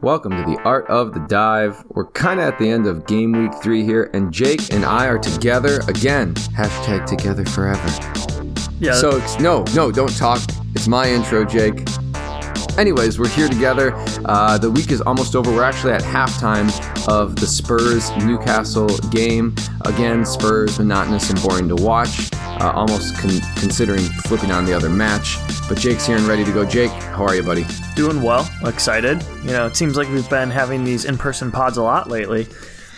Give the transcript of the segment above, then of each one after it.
Welcome to the Art of the Dive. We're kind of at the end of game week three here, and Jake and I are together again. Hashtag together forever. Yeah. So, it's, no, no, don't talk. It's my intro, Jake. Anyways, we're here together. Uh, the week is almost over. We're actually at halftime of the Spurs Newcastle game. Again, Spurs monotonous and boring to watch. Uh, almost con- considering flipping on the other match. But Jake's here and ready to go. Jake, how are you, buddy? doing well. Excited. You know, it seems like we've been having these in-person pods a lot lately.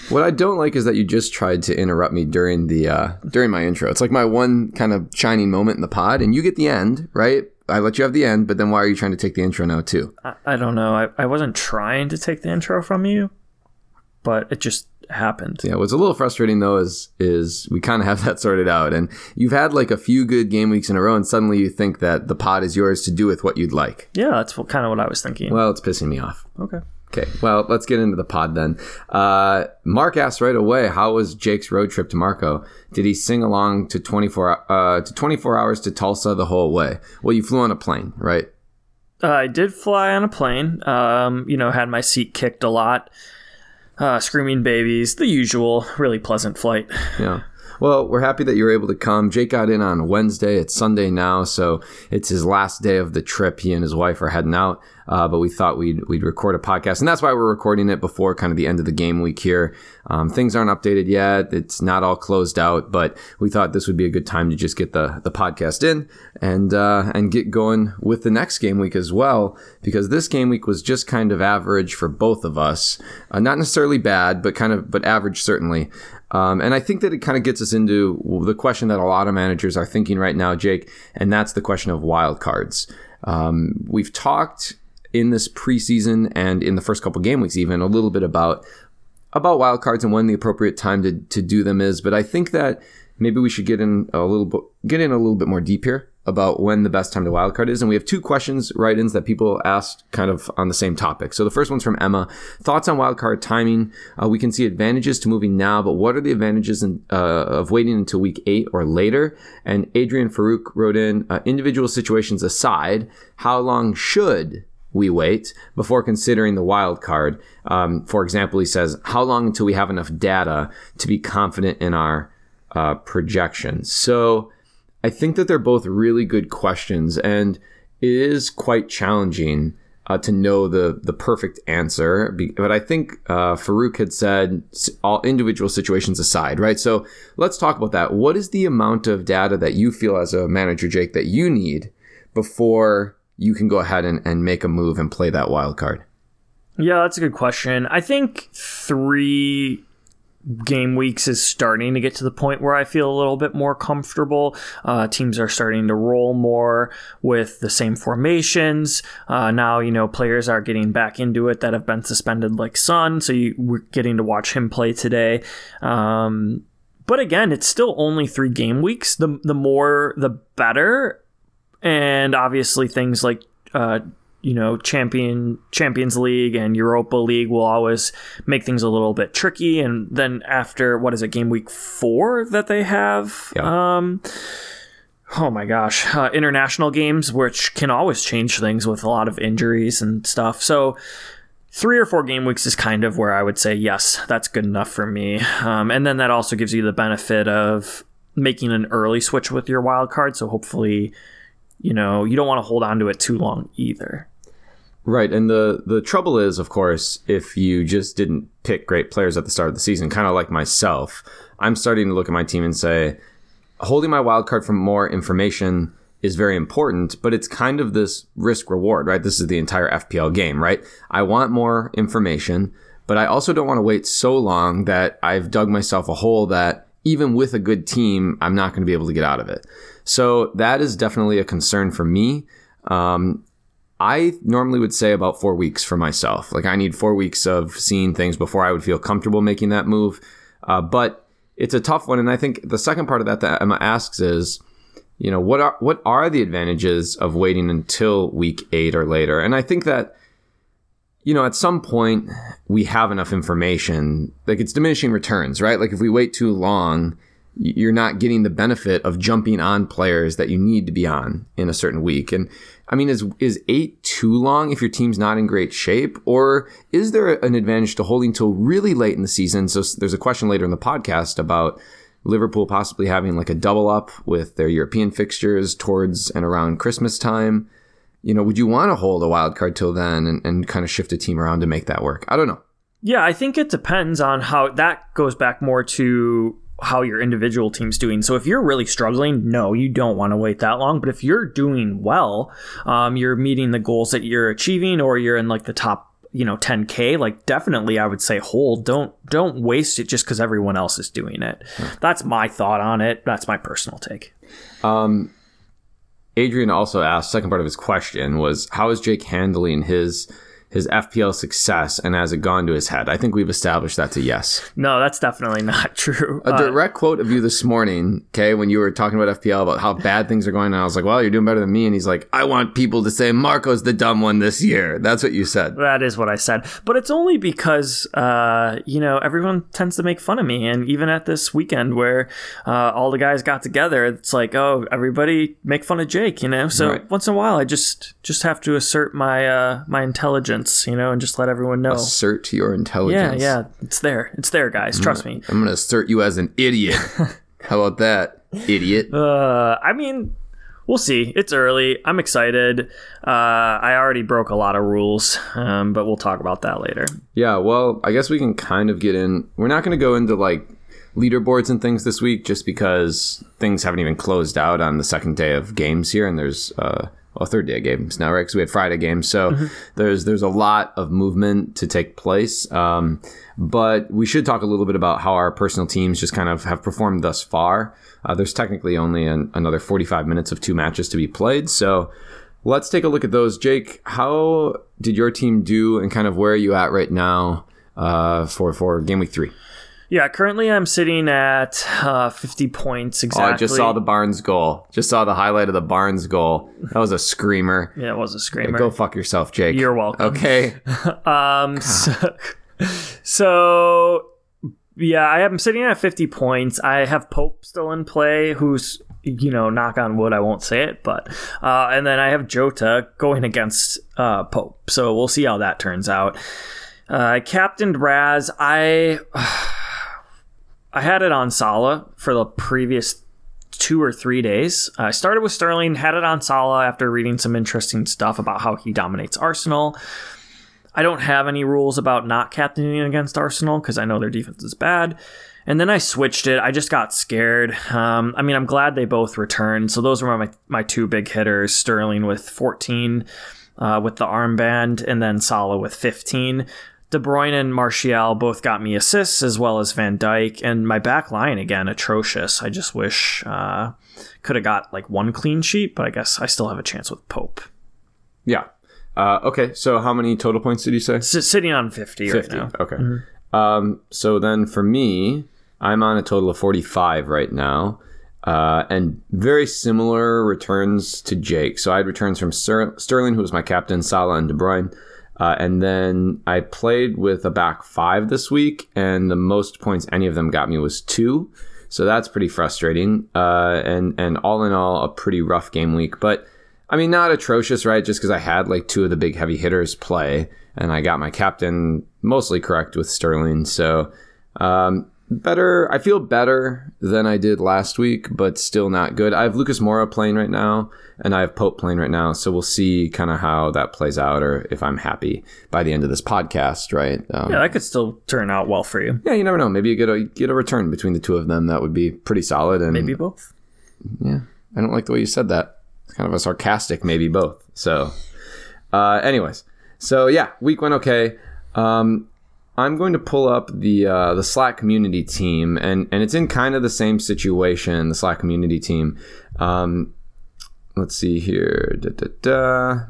What I don't like is that you just tried to interrupt me during the uh, during my intro. It's like my one kind of shining moment in the pod, and you get the end, right? I let you have the end, but then why are you trying to take the intro now too? I, I don't know. I, I wasn't trying to take the intro from you, but it just happened. Yeah, what's a little frustrating though is is we kind of have that sorted out, and you've had like a few good game weeks in a row, and suddenly you think that the pod is yours to do with what you'd like. Yeah, that's what, kind of what I was thinking. Well, it's pissing me off. okay. Okay, well, let's get into the pod then. Uh, Mark asked right away, "How was Jake's road trip to Marco? Did he sing along to twenty four uh, to twenty four hours to Tulsa the whole way? Well, you flew on a plane, right? Uh, I did fly on a plane. Um, you know, had my seat kicked a lot. Uh, screaming babies, the usual. Really pleasant flight. Yeah. Well, we're happy that you were able to come. Jake got in on Wednesday. It's Sunday now, so it's his last day of the trip. He and his wife are heading out, uh, but we thought we'd we'd record a podcast, and that's why we're recording it before kind of the end of the game week here. Um, things aren't updated yet; it's not all closed out, but we thought this would be a good time to just get the the podcast in and uh, and get going with the next game week as well, because this game week was just kind of average for both of us. Uh, not necessarily bad, but kind of but average certainly. Um, and I think that it kind of gets us into the question that a lot of managers are thinking right now, Jake, and that's the question of wild cards. Um, we've talked in this preseason and in the first couple game weeks, even a little bit about about wild cards and when the appropriate time to, to do them is. But I think that maybe we should get in a little bit get in a little bit more deep here about when the best time to wildcard is. And we have two questions write-ins that people asked kind of on the same topic. So the first one's from Emma. Thoughts on wildcard timing? Uh, we can see advantages to moving now, but what are the advantages in, uh, of waiting until week eight or later? And Adrian Farouk wrote in, uh, individual situations aside, how long should we wait before considering the wild card? Um, for example, he says, how long until we have enough data to be confident in our uh, projections? So, I think that they're both really good questions, and it is quite challenging uh, to know the the perfect answer. But I think uh, Farouk had said all individual situations aside, right? So let's talk about that. What is the amount of data that you feel as a manager, Jake, that you need before you can go ahead and, and make a move and play that wild card? Yeah, that's a good question. I think three game weeks is starting to get to the point where I feel a little bit more comfortable. Uh, teams are starting to roll more with the same formations. Uh, now, you know, players are getting back into it that have been suspended, like Son. So you, we're getting to watch him play today. Um, but again, it's still only three game weeks. The the more, the better. And obviously, things like uh, you know champion champions league and europa league will always make things a little bit tricky. And then after what is it game week four that they have Yeah. um oh my gosh uh, international games which can always change things with a lot of injuries and stuff. So three or four game weeks is kind of where i would say yes that's good enough for me. Um, and then that also gives you the benefit of making an early switch with your wild card. So hopefully you know you don't want to hold on to it too long either Right, and the the trouble is, of course, if you just didn't pick great players at the start of the season, kind of like myself, I'm starting to look at my team and say, holding my wild card for more information is very important, but it's kind of this risk reward, right? This is the entire FPL game, right? I want more information, but I also don't want to wait so long that I've dug myself a hole that even with a good team, I'm not going to be able to get out of it. So that is definitely a concern for me. Um, I normally would say about four weeks for myself. Like I need four weeks of seeing things before I would feel comfortable making that move. Uh, but it's a tough one, and I think the second part of that that Emma asks is, you know, what are what are the advantages of waiting until week eight or later? And I think that, you know, at some point we have enough information. Like it's diminishing returns, right? Like if we wait too long, you're not getting the benefit of jumping on players that you need to be on in a certain week. And I mean, is is eight too long if your team's not in great shape, or is there an advantage to holding till really late in the season? So there's a question later in the podcast about Liverpool possibly having like a double up with their European fixtures towards and around Christmas time. You know, would you want to hold a wild card till then and, and kind of shift a team around to make that work? I don't know. Yeah, I think it depends on how that goes back more to how your individual team's doing. So if you're really struggling, no, you don't want to wait that long. But if you're doing well, um, you're meeting the goals that you're achieving, or you're in like the top, you know, 10k. Like definitely, I would say hold. Don't don't waste it just because everyone else is doing it. That's my thought on it. That's my personal take. Um, Adrian also asked. Second part of his question was, how is Jake handling his his FPL success and has it gone to his head? I think we've established that's a yes. No, that's definitely not true. A direct uh, quote of you this morning, okay, when you were talking about FPL about how bad things are going, and I was like, well, you're doing better than me. And he's like, I want people to say Marco's the dumb one this year. That's what you said. That is what I said. But it's only because, uh, you know, everyone tends to make fun of me. And even at this weekend where uh, all the guys got together, it's like, oh, everybody make fun of Jake, you know? So right. once in a while, I just just have to assert my uh, my intelligence intelligence, you know, and just let everyone know. Assert your intelligence. Yeah, yeah, it's there. It's there, guys. Trust I'm gonna, me. I'm gonna assert you as an idiot. How about that, idiot? Uh, I mean, we'll see. It's early. I'm excited. Uh, I already broke a lot of rules, um, but we'll talk about that later. Yeah, well, I guess we can kind of get in. We're not going to go into like leaderboards and things this week just because things haven't even closed out on the second day of games here, and there's uh, well, third day of games now, right? Because we had Friday games, so mm-hmm. there's there's a lot of movement to take place. Um, but we should talk a little bit about how our personal teams just kind of have performed thus far. Uh, there's technically only an, another 45 minutes of two matches to be played, so let's take a look at those. Jake, how did your team do, and kind of where are you at right now uh, for for game week three? Yeah, currently I'm sitting at uh, 50 points exactly. Oh, I just saw the Barnes goal. Just saw the highlight of the Barnes goal. That was a screamer. Yeah, it was a screamer. Yeah, go fuck yourself, Jake. You're welcome. Okay. um. So, so, yeah, I am sitting at 50 points. I have Pope still in play, who's you know, knock on wood, I won't say it, but uh, and then I have Jota going against uh, Pope. So we'll see how that turns out. Uh, captained Raz, I. I had it on Salah for the previous two or three days. I started with Sterling, had it on Salah after reading some interesting stuff about how he dominates Arsenal. I don't have any rules about not captaining against Arsenal because I know their defense is bad. And then I switched it. I just got scared. Um, I mean, I'm glad they both returned. So those were my my two big hitters: Sterling with 14 uh, with the armband, and then Salah with 15. De Bruyne and Martial both got me assists as well as Van Dijk, and my back line again atrocious. I just wish uh, could have got like one clean sheet, but I guess I still have a chance with Pope. Yeah. Uh, okay. So how many total points did you say? S- sitting on fifty, 50. right now. Okay. Mm-hmm. Um, so then for me, I'm on a total of forty-five right now. Uh, and very similar returns to Jake. So I had returns from Sterling, who was my captain, Salah, and De Bruyne. Uh, and then I played with a back five this week, and the most points any of them got me was two. So that's pretty frustrating. Uh, and and all in all, a pretty rough game week. But I mean, not atrocious, right? Just because I had like two of the big heavy hitters play, and I got my captain mostly correct with Sterling. So um, better. I feel better than I did last week, but still not good. I have Lucas Moura playing right now, and I have Pope playing right now. So we'll see kind of how that plays out, or if I'm happy by the end of this podcast. Right? Um, yeah, that could still turn out well for you. Yeah, you never know. Maybe you get a get a return between the two of them. That would be pretty solid. And maybe both. Yeah, I don't like the way you said that. It's kind of a sarcastic maybe both. So, uh, anyways, so yeah, week went okay. Um, I'm going to pull up the uh, the Slack community team, and and it's in kind of the same situation. The Slack community team. Um, let's see here. Da, da, da.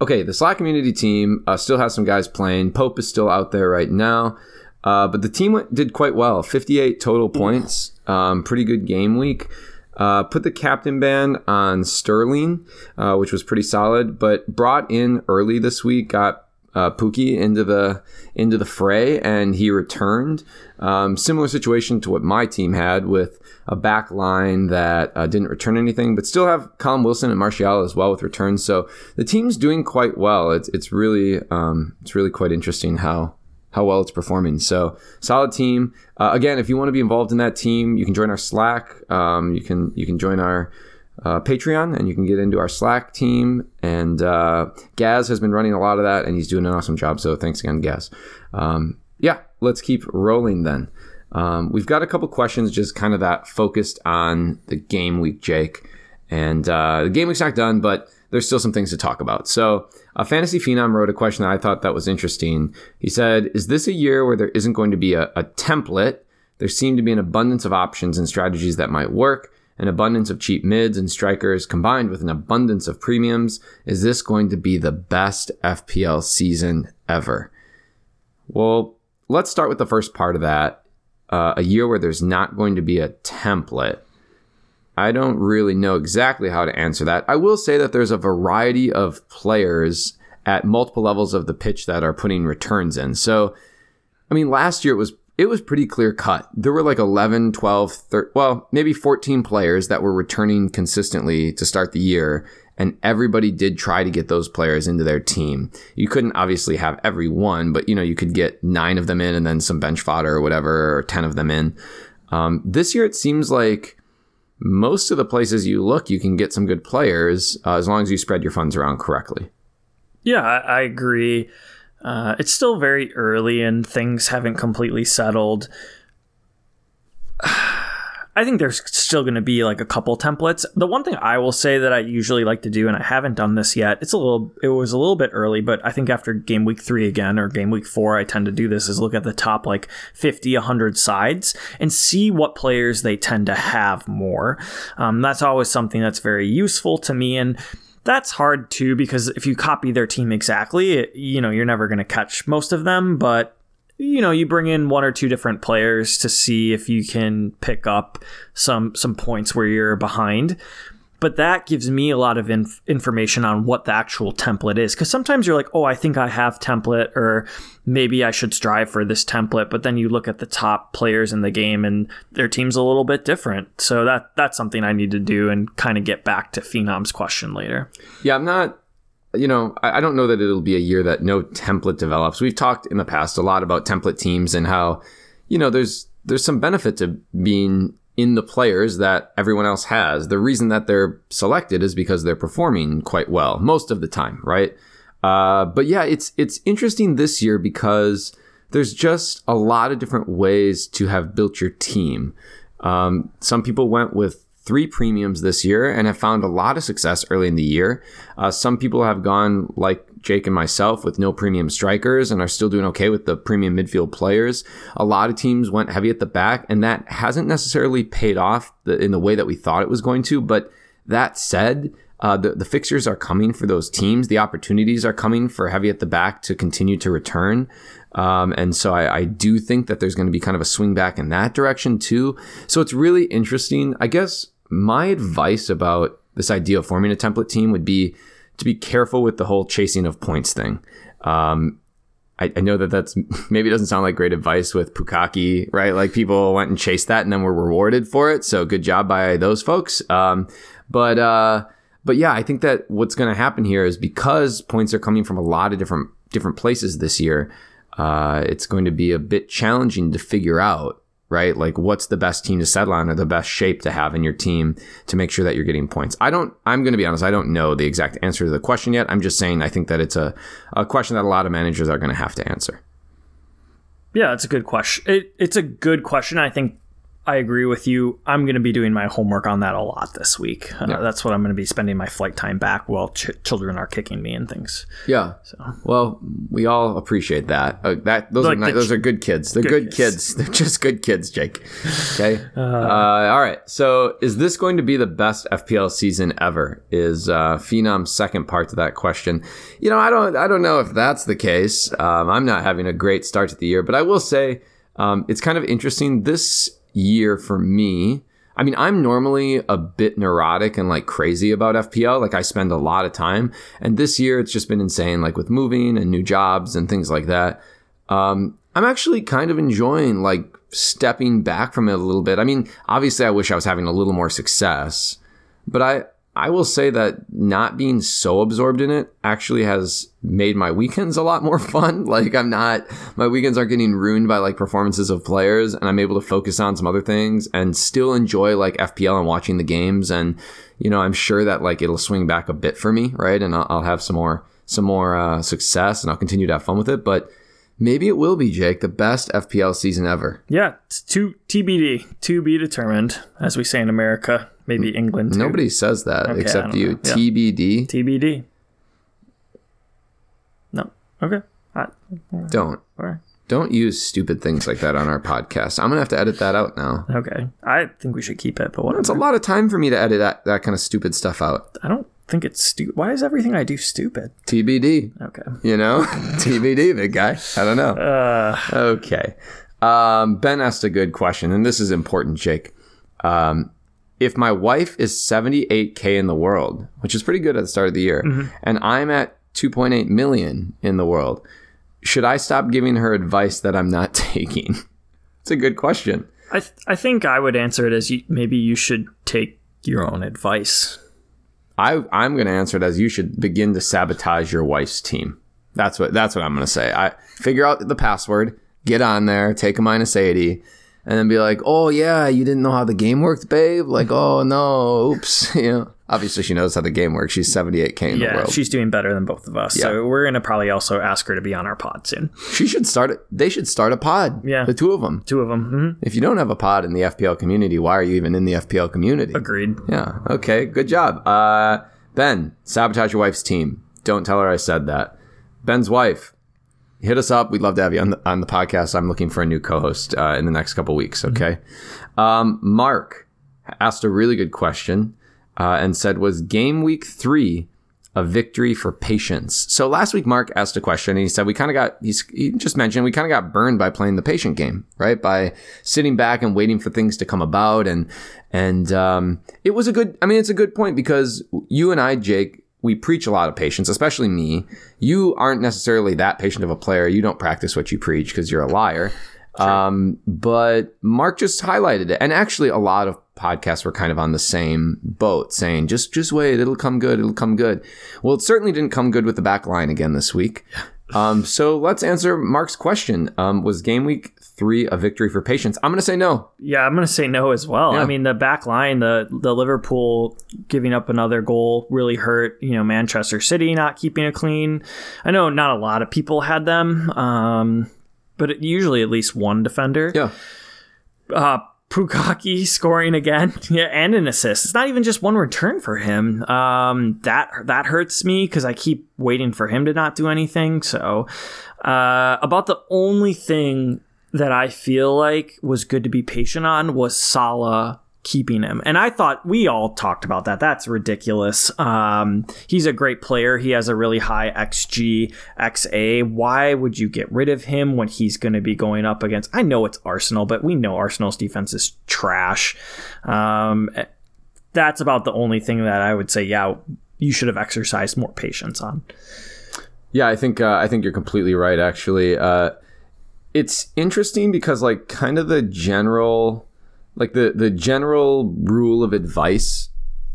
Okay, the Slack community team uh, still has some guys playing. Pope is still out there right now, uh, but the team went, did quite well. 58 total points. Um, pretty good game week. Uh, put the captain band on Sterling, uh, which was pretty solid, but brought in early this week, got uh, Pukki into the into the fray, and he returned. Um, similar situation to what my team had with a back line that uh, didn't return anything, but still have Callum Wilson and Martial as well with returns. So the team's doing quite well. It's it's really um, it's really quite interesting how how well it's performing. So solid team. Uh, again, if you want to be involved in that team, you can join our Slack. Um, you can you can join our uh, Patreon and you can get into our Slack team. And uh, Gaz has been running a lot of that, and he's doing an awesome job. So thanks again, Gaz. Um, yeah, let's keep rolling then. Um, we've got a couple questions, just kind of that focused on the game week, Jake. And uh, the game week's not done, but there's still some things to talk about. So, a fantasy phenom wrote a question that I thought that was interesting. He said, "Is this a year where there isn't going to be a, a template? There seem to be an abundance of options and strategies that might work." An abundance of cheap mids and strikers combined with an abundance of premiums. Is this going to be the best FPL season ever? Well, let's start with the first part of that. Uh, a year where there's not going to be a template. I don't really know exactly how to answer that. I will say that there's a variety of players at multiple levels of the pitch that are putting returns in. So, I mean, last year it was it was pretty clear cut. There were like 11, 12, 13, well, maybe 14 players that were returning consistently to start the year. And everybody did try to get those players into their team. You couldn't obviously have every one, but you know, you could get nine of them in and then some bench fodder or whatever, or 10 of them in. Um, this year, it seems like most of the places you look, you can get some good players uh, as long as you spread your funds around correctly. Yeah, I, I agree. Uh, it's still very early and things haven't completely settled. I think there's still going to be like a couple templates. The one thing I will say that I usually like to do, and I haven't done this yet, it's a little, it was a little bit early, but I think after game week three again or game week four, I tend to do this is look at the top like 50, 100 sides and see what players they tend to have more. Um, that's always something that's very useful to me. And that's hard too because if you copy their team exactly, it, you know, you're never going to catch most of them, but you know, you bring in one or two different players to see if you can pick up some some points where you're behind. But that gives me a lot of inf- information on what the actual template is because sometimes you're like oh i think i have template or maybe i should strive for this template but then you look at the top players in the game and their team's a little bit different so that that's something i need to do and kind of get back to phenom's question later yeah i'm not you know I, don't know that it'll be a year that no template develops we've talked in the past a lot about template teams and how you know there's there's some benefit to being in the players that everyone else has. The reason that they're selected is because they're performing quite well most of the time, right? Uh, but yeah, it's it's interesting this year because there's just a lot of different ways to have built your team. Um, some people went with three premiums this year and have found a lot of success early in the year. Uh, some people have gone like Jake and myself with no premium strikers and are still doing okay with the premium midfield players. A lot of teams went heavy at the back, and that hasn't necessarily paid off in the way that we thought it was going to. But that said, uh, the, the fixtures are coming for those teams. The opportunities are coming for heavy at the back to continue to return. Um, and so I, I, do think that there's going to be kind of a swing back in that direction too. So it's really interesting. I guess my advice about this idea of forming a template team would be to be careful with the whole chasing of points thing. Um, I, I, know that that's maybe doesn't sound like great advice with Pukaki, right? Like people went and chased that and then were rewarded for it. So good job by those folks. Um, but uh, but yeah, I think that what's going to happen here is because points are coming from a lot of different different places this year. Uh, it's going to be a bit challenging to figure out right? Like what's the best team to settle on or the best shape to have in your team to make sure that you're getting points? I don't, I'm going to be honest, I don't know the exact answer to the question yet. I'm just saying I think that it's a, a question that a lot of managers are going to have to answer. Yeah, it's a good question. It, it's a good question. I think I agree with you. I'm going to be doing my homework on that a lot this week. Uh, yeah. That's what I'm going to be spending my flight time back while ch- children are kicking me and things. Yeah. So well, we all appreciate that. Uh, that those like are those are good kids. They're good, good kids. kids. They're just good kids, Jake. Okay. Uh, uh, all right. So is this going to be the best FPL season ever? Is uh, Phenom's second part to that question? You know, I don't I don't know if that's the case. Um, I'm not having a great start to the year, but I will say um, it's kind of interesting. This year for me, I mean, I'm normally a bit neurotic and like crazy about FPL. Like I spend a lot of time, and this year it's just been insane. Like with moving and new jobs and things like that. Um, I'm actually kind of enjoying like stepping back from it a little bit. I mean, obviously, I wish I was having a little more success, but I I will say that not being so absorbed in it actually has made my weekends a lot more fun. Like I'm not, my weekends aren't getting ruined by like performances of players and I'm able to focus on some other things and still enjoy like FPL and watching the games. And, you know, I'm sure that like it'll swing back a bit for me. Right. And I'll, I'll have some more, some more uh, success and I'll continue to have fun with it. But maybe it will be Jake, the best FPL season ever. Yeah. To TBD, to be determined, as we say in America maybe England. Too. Nobody says that okay, except you. TBD. TBD. No. Okay. Right. Don't. Don't use stupid things like that on our podcast. I'm gonna have to edit that out now. Okay. I think we should keep it, but what? It's a lot of time for me to edit that, that kind of stupid stuff out. I don't think it's stupid. Why is everything I do stupid? TBD. Okay. You know, TBD, big guy. I don't know. Uh, okay. Um, ben asked a good question, and this is important, Jake. Um, if my wife is 78k in the world, which is pretty good at the start of the year, mm-hmm. and I'm at 2.8 million in the world, should I stop giving her advice that I'm not taking? It's a good question. I th- I think I would answer it as you, maybe you should take your own advice. I I'm going to answer it as you should begin to sabotage your wife's team. That's what that's what I'm going to say. I figure out the password, get on there, take a minus 80 and then be like, "Oh yeah, you didn't know how the game worked, babe." Like, "Oh no, oops." You know, obviously she knows how the game works. She's 78k in yeah, the world. she's doing better than both of us. Yeah. So we're gonna probably also ask her to be on our pod soon. She should start it. They should start a pod. Yeah, the two of them. Two of them. Mm-hmm. If you don't have a pod in the FPL community, why are you even in the FPL community? Agreed. Yeah. Okay. Good job. Uh, ben, sabotage your wife's team. Don't tell her I said that. Ben's wife, hit us up. We'd love to have you on the, on the podcast. I'm looking for a new co-host uh, in the next couple weeks. Mm-hmm. Okay. Mm-hmm. Um, Mark asked a really good question uh, and said, "Was game week three a victory for patience?" So last week, Mark asked a question and he said, "We kind of got he just mentioned we kind of got burned by playing the patient game, right? By sitting back and waiting for things to come about and." And um, it was a good. I mean, it's a good point because you and I, Jake, we preach a lot of patience, especially me. You aren't necessarily that patient of a player. You don't practice what you preach because you're a liar. Um, but Mark just highlighted it, and actually, a lot of podcasts were kind of on the same boat, saying just just wait, it'll come good, it'll come good. Well, it certainly didn't come good with the back line again this week. Um, so let's answer Mark's question. Um, was game week three a victory for patience? I'm going to say no. Yeah, I'm going to say no as well. Yeah. I mean, the back line, the the Liverpool giving up another goal really hurt. You know, Manchester City not keeping it clean. I know not a lot of people had them, um, but usually at least one defender. Yeah. Uh, Pukaki scoring again, yeah, and an assist. It's not even just one return for him. Um, that that hurts me because I keep waiting for him to not do anything. So, uh, about the only thing that I feel like was good to be patient on was Salah keeping him. And I thought we all talked about that. That's ridiculous. Um, he's a great player. He has a really high XG, XA. Why would you get rid of him when he's going to be going up against? I know it's Arsenal, but we know Arsenal's defense is trash. Um, that's about the only thing that I would say, yeah, you should have exercised more patience on. Yeah, I think uh, I think you're completely right. Actually, uh, it's interesting because like kind of the general like the the general rule of advice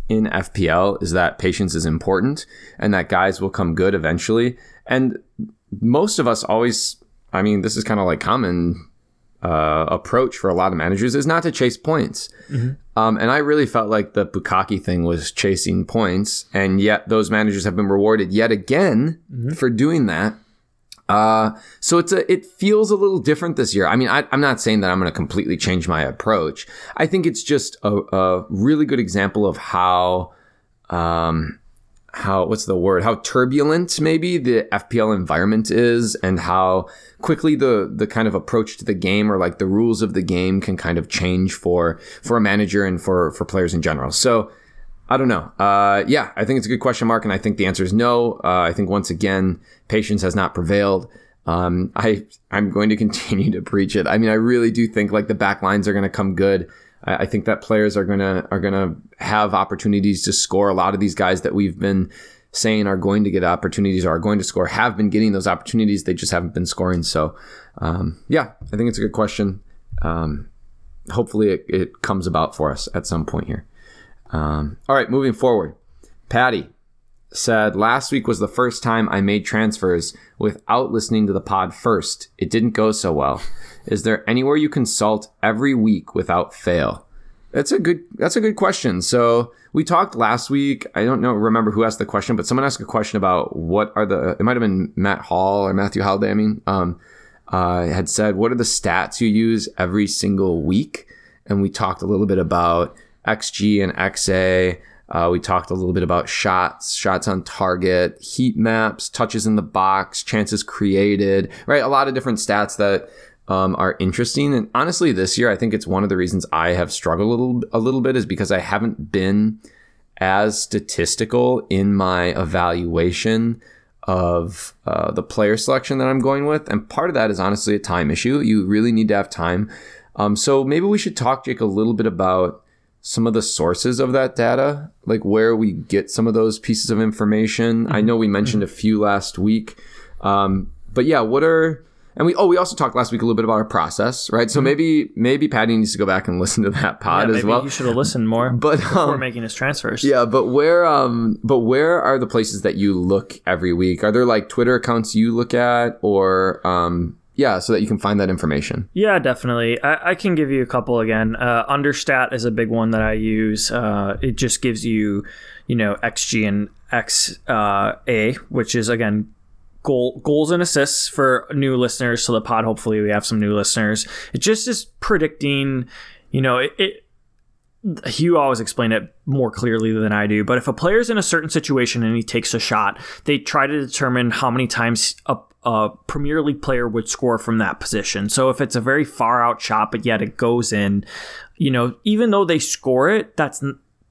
in FPL is that patience is important and that guys will come good eventually. And most of us always I mean, this is kind of like common uh, approach for a lot of managers is not to chase points. Mm-hmm. Um, and I really felt like the Bukaki thing was chasing points, and yet those managers have been rewarded yet again mm-hmm. for doing that. Uh, so it's a, it feels a little different this year. I mean, I, am not saying that I'm going to completely change my approach. I think it's just a, a really good example of how, um, how what's the word? How turbulent maybe the FPL environment is, and how quickly the the kind of approach to the game or like the rules of the game can kind of change for for a manager and for for players in general. So. I don't know. Uh, yeah, I think it's a good question mark, and I think the answer is no. Uh, I think once again, patience has not prevailed. Um, I I'm going to continue to preach it. I mean, I really do think like the back lines are going to come good. I, I think that players are gonna are gonna have opportunities to score. A lot of these guys that we've been saying are going to get opportunities or are going to score have been getting those opportunities. They just haven't been scoring. So, um, yeah, I think it's a good question. Um, hopefully, it, it, comes about for us at some point here. Um, all right, moving forward. Patty said, Last week was the first time I made transfers without listening to the pod first. It didn't go so well. Is there anywhere you consult every week without fail? That's a good that's a good question. So we talked last week. I don't know remember who asked the question, but someone asked a question about what are the it might have been Matt Hall or Matthew Halliday, I mean, um, uh, had said what are the stats you use every single week? And we talked a little bit about XG and XA. Uh, we talked a little bit about shots, shots on target, heat maps, touches in the box, chances created, right? A lot of different stats that um, are interesting. And honestly, this year, I think it's one of the reasons I have struggled a little, a little bit is because I haven't been as statistical in my evaluation of uh, the player selection that I'm going with. And part of that is honestly a time issue. You really need to have time. Um, so maybe we should talk, Jake, a little bit about some of the sources of that data, like where we get some of those pieces of information. Mm-hmm. I know we mentioned a few last week. Um, but yeah, what are and we oh we also talked last week a little bit about our process, right? So mm-hmm. maybe maybe Patty needs to go back and listen to that pod yeah, as well. You should have listened more, but before um, making his transfers. Yeah, but where um but where are the places that you look every week? Are there like Twitter accounts you look at, or um yeah, so that you can find that information. Yeah, definitely. I, I can give you a couple again. Uh, Understat is a big one that I use. Uh, it just gives you, you know, XG and XA, uh, which is again goal goals and assists for new listeners to the pod. Hopefully, we have some new listeners. It just is predicting. You know, it, it Hugh always explain it more clearly than I do, but if a player's in a certain situation and he takes a shot, they try to determine how many times a, a, Premier League player would score from that position. So if it's a very far out shot, but yet it goes in, you know, even though they score it, that's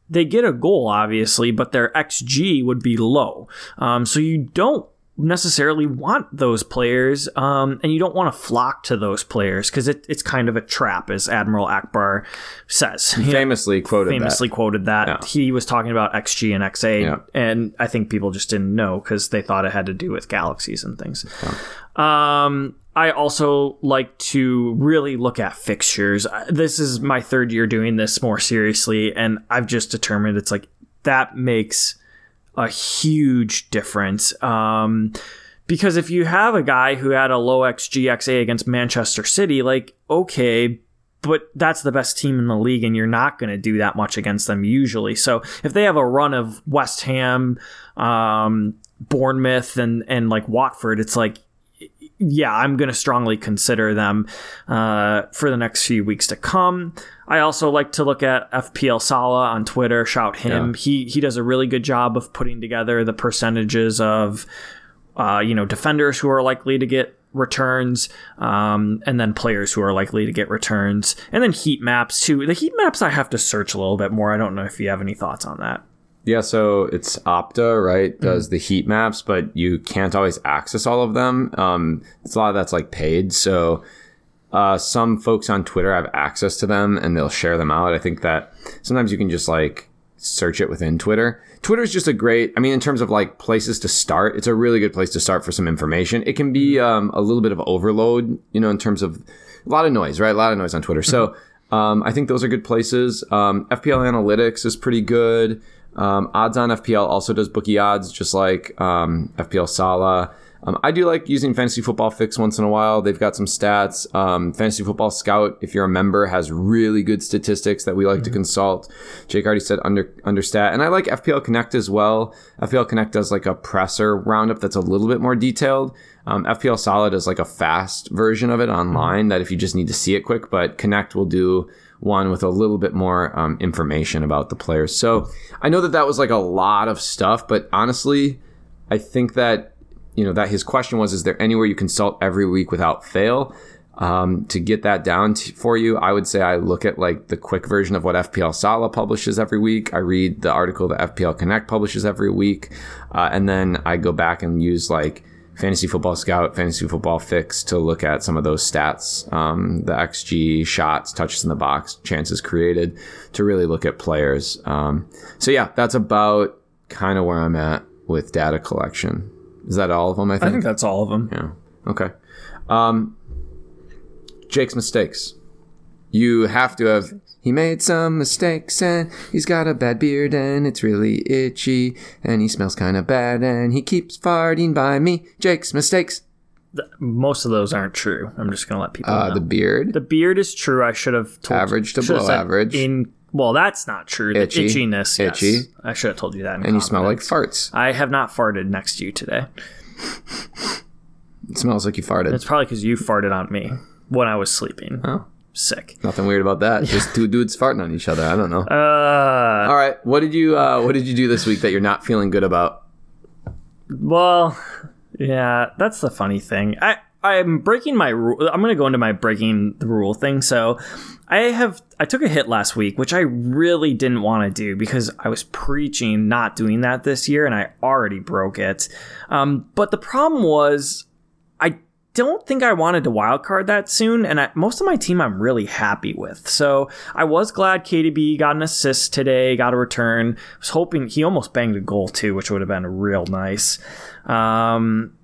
they get a goal obviously, but their xG would be low. Um, so you don't necessarily want those players, um, and you don't want to flock to those players because it, it's kind of a trap, as Admiral Ackbar says. He famously quoted famously that. quoted that yeah. he was talking about XG and XA, yeah. and I think people just didn't know because they thought it had to do with galaxies and things. Yeah. Um, I also like to really look at fixtures. This is my third year doing this more seriously, and I've just determined it's like that makes a huge difference. Um, because if you have a guy who had a low XGXA against Manchester City, like, okay, but that's the best team in the league, and you're not going to do that much against them usually. So if they have a run of West Ham, um, Bournemouth, and and like Watford, it's like yeah, I'm going to strongly consider them uh, for the next few weeks to come. I also like to look at FPL Sala on Twitter. Shout him. Yeah. He he does a really good job of putting together the percentages of uh, you know defenders who are likely to get returns, um, and then players who are likely to get returns, and then heat maps too. The heat maps I have to search a little bit more. I don't know if you have any thoughts on that. Yeah, so it's Opta, right? Mm-hmm. Does mm-hmm. the heat maps, but you can't always access all of them. Um, it's a lot of that's like paid. So uh, some folks on Twitter have access to them and they'll share them out. I think that sometimes you can just like search it within Twitter. Twitter is just a great, I mean, in terms of like places to start, it's a really good place to start for some information. It can be um, a little bit of overload, you know, in terms of a lot of noise, right? A lot of noise on Twitter. So mm-hmm. um, I think those are good places. Um, FPL Analytics is pretty good. Um, odds on FPL also does bookie odds, just like um, FPL Sala. Um, I do like using Fantasy Football Fix once in a while. They've got some stats. Um, Fantasy Football Scout, if you're a member, has really good statistics that we like mm-hmm. to consult. Jake already said under under stat, and I like FPL Connect as well. FPL Connect does like a presser roundup that's a little bit more detailed. Um, FPL Solid is like a fast version of it online mm-hmm. that if you just need to see it quick, but Connect will do one with a little bit more um, information about the players. So I know that that was like a lot of stuff, but honestly, I think that you know that his question was, is there anywhere you consult every week without fail? Um, to get that down t- for you, I would say I look at like the quick version of what FPL Sala publishes every week. I read the article that FPL Connect publishes every week, uh, and then I go back and use like Fantasy Football Scout, Fantasy Football Fix to look at some of those stats, um, the XG, shots, touches in the box, chances created, to really look at players. Um, so yeah, that's about kind of where I'm at with data collection. Is that all of them? I think. I think that's all of them. Yeah. Okay. Um, Jake's mistakes. You have to have. He made some mistakes and he's got a bad beard and it's really itchy and he smells kind of bad and he keeps farting by me. Jake's mistakes. Th- Most of those aren't true. I'm just gonna let people Uh, know. the beard. The beard is true. I should have told Average to below average. In well, that's not true. The Itchy. itchiness, yes. Itchy. I should have told you that. and you smell like farts. I have not farted next to you today. It smells like you farted. It's probably because you farted on me when I was sleeping. Oh. Sick. Nothing weird about that. Just two dudes farting on each other. I don't know. Uh, All right. What did you uh, What did you do this week that you're not feeling good about? well, yeah, that's the funny thing. I I'm breaking my rule. I'm going to go into my breaking the rule thing. So, I have I took a hit last week, which I really didn't want to do because I was preaching not doing that this year, and I already broke it. Um, but the problem was, I don't think I wanted to wildcard that soon, and I, most of my team I'm really happy with. So I was glad KDB got an assist today, got a return. I was hoping he almost banged a goal too, which would have been real nice. Um,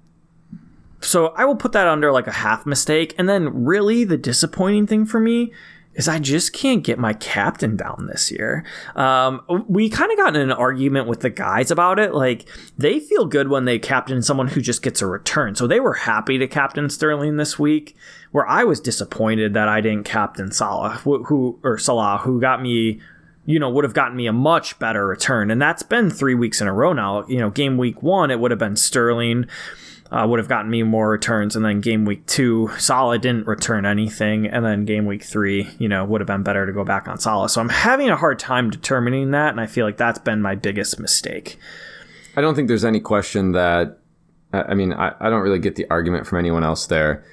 so I will put that under like a half mistake. And then really the disappointing thing for me is I just can't get my captain down this year. Um, we kind of got in an argument with the guys about it. Like they feel good when they captain someone who just gets a return. So they were happy to captain Sterling this week, where I was disappointed that I didn't captain Salah, who, who or Salah, who got me you know, would have gotten me a much better return. And that's been three weeks in a row now. You know, game week one, it would have been Sterling, uh, would have gotten me more returns. And then game week two, Salah didn't return anything. And then game week three, you know, would have been better to go back on Salah. So I'm having a hard time determining that. And I feel like that's been my biggest mistake. I don't think there's any question that. I I mean, I, I don't really get the argument from anyone else there.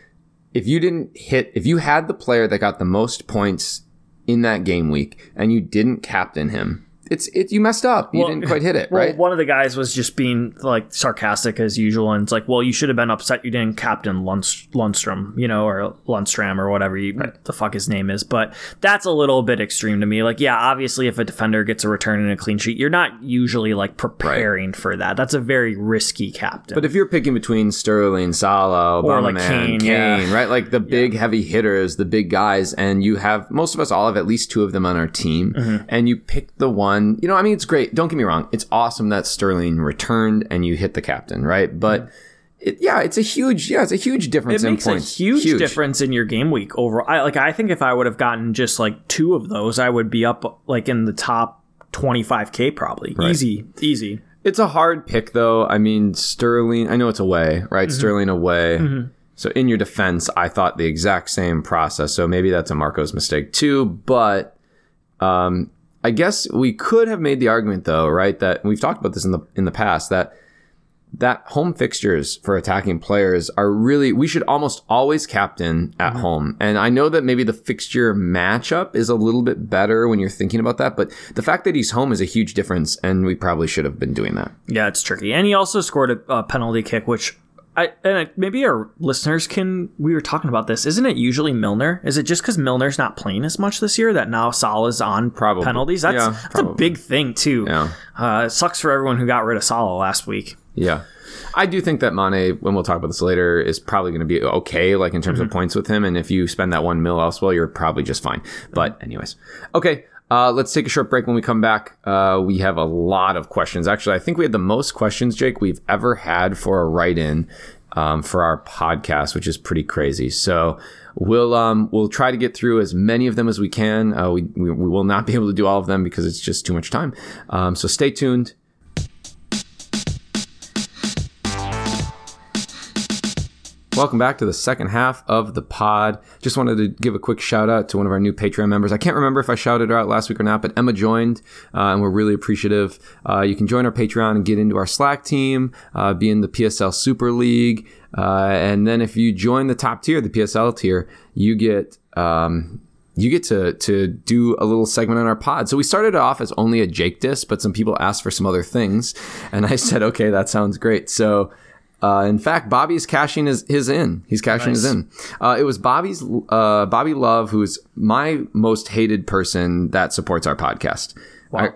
If you didn't hit, if you had the player that got the most points in that game week and you didn't captain him, it's it you messed up. You Well- didn't quite hit it, Well, right? one of the guys was just being like sarcastic as usual, and it's like, well, you should have been upset you didn't captain Lundst- Lundstrom, you know, or Lundstram or whatever you, the fuck his name is. But that's a little bit extreme to me. Like, yeah, obviously, if a defender gets a return and a clean sheet, you're not usually like preparing for that. That's a very risky captain. But if you're picking between Sterling, Salah, Or, like, Kane, Kane, yeah. right? Like the big heavy hitters, the big guys, and you have most of us all have at least two of them on our team, Mm-hmm. and you pick the one. You know, I mean, it's great. Don't get me wrong; it's awesome that Sterling returned and you hit the captain, right? But it, yeah, it's a huge, yeah, it's a huge difference it in makes a points. huge, difference in your game week overall. I, like, I think if I would have gotten just like two of those, I would be up like in the top 25k probably. Easy, easy. It's a hard pick, though. I mean, Sterling. I know it's away, right? Mm-hmm. Sterling away. So in your defense, I thought the exact same process. So maybe that's a Marco's mistake too. But um, I guess we could have made the argument, though, right? That we've talked about this in the in the past that that home fixtures for attacking players are really we should almost always captain at mm-hmm. home and i know that maybe the fixture matchup is a little bit better when you're thinking about that but the fact that he's home is a huge difference and we probably should have been doing that Yeah, it's tricky. And he also scored a, a penalty kick, which I and maybe our listeners can. We were talking about this. Isn't it usually Milner? Is it just because Milner's not playing as much this year that now Salah's on Probably. penalties? That's Yeah, that's a big thing too. Yeah. Uh, it sucks for everyone who got rid of Salah last week. Yeah. I do think that Mane, when we'll talk about this later, is probably going to be okay, like in terms of points with him. And if you spend that one mil elsewhere, you're probably just fine. But, anyways. Okay. Uh, let's take a short break. When we come back, uh, we have a lot of questions. Actually, I think we had the most questions, Jake, we've ever had for a write in um, for our podcast, which is pretty crazy. So, We'll um, we'll try to get through as many of them as we can. Uh, we, we we will not be able to do all of them because it's just too much time. Um, so stay tuned. Welcome back to the second half of the pod. Just wanted to give a quick shout out to one of our new Patreon members. I can't remember if I shouted her out last week or not, but Emma joined, uh, and we're really appreciative. Uh, you can join our Patreon and get into our Slack team, uh, be in the PSL Super League, uh, and then if you join the top tier, the PSL tier, you get. Um, you get to to do a little segment on our pod. So we started off as only a Jake disc, but some people asked for some other things, and I said, okay, that sounds great. So Uh, in fact, Bobby's cashing his, his in. He's cashing his in. Uh, it was Bobby's uh, Bobby Love, who's my most hated person that supports our podcast. I,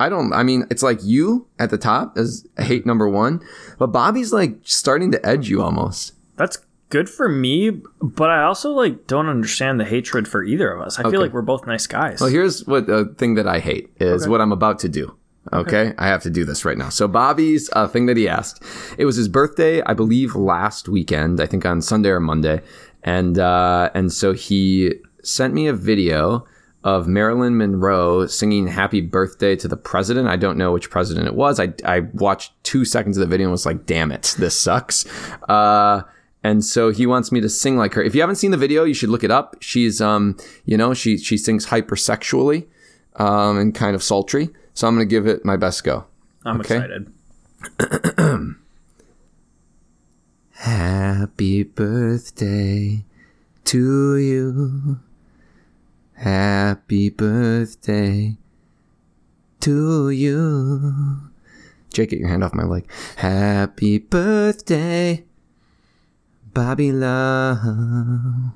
I don't. I mean, it's like you at the top is hate number one, but Bobby's like starting to edge you almost. That's good for me, but I also like don't understand the hatred for either of us. I feel like we're both nice guys. Well, here's what the thing that I hate is what I'm about to do. Okay? I have to do this right now. So Bobby's uh, thing that he asked, it was his birthday, I believe, last weekend. I think on Sunday or Monday, and uh, and so he sent me a video of Marilyn Monroe singing "Happy Birthday" to the president. I don't know which president it was. I I watched two seconds of the video and was like, "Damn it, this sucks." Uh, and so he wants me to sing like her. If you haven't seen the video, you should look it up. She's um, you know, she she sings hypersexually, um, and kind of sultry. So I'm gonna give it my best go. I'm okay. excited. Happy birthday to you. Happy birthday to you. Jake, get your hand off my leg. Happy birthday, Bobby Love.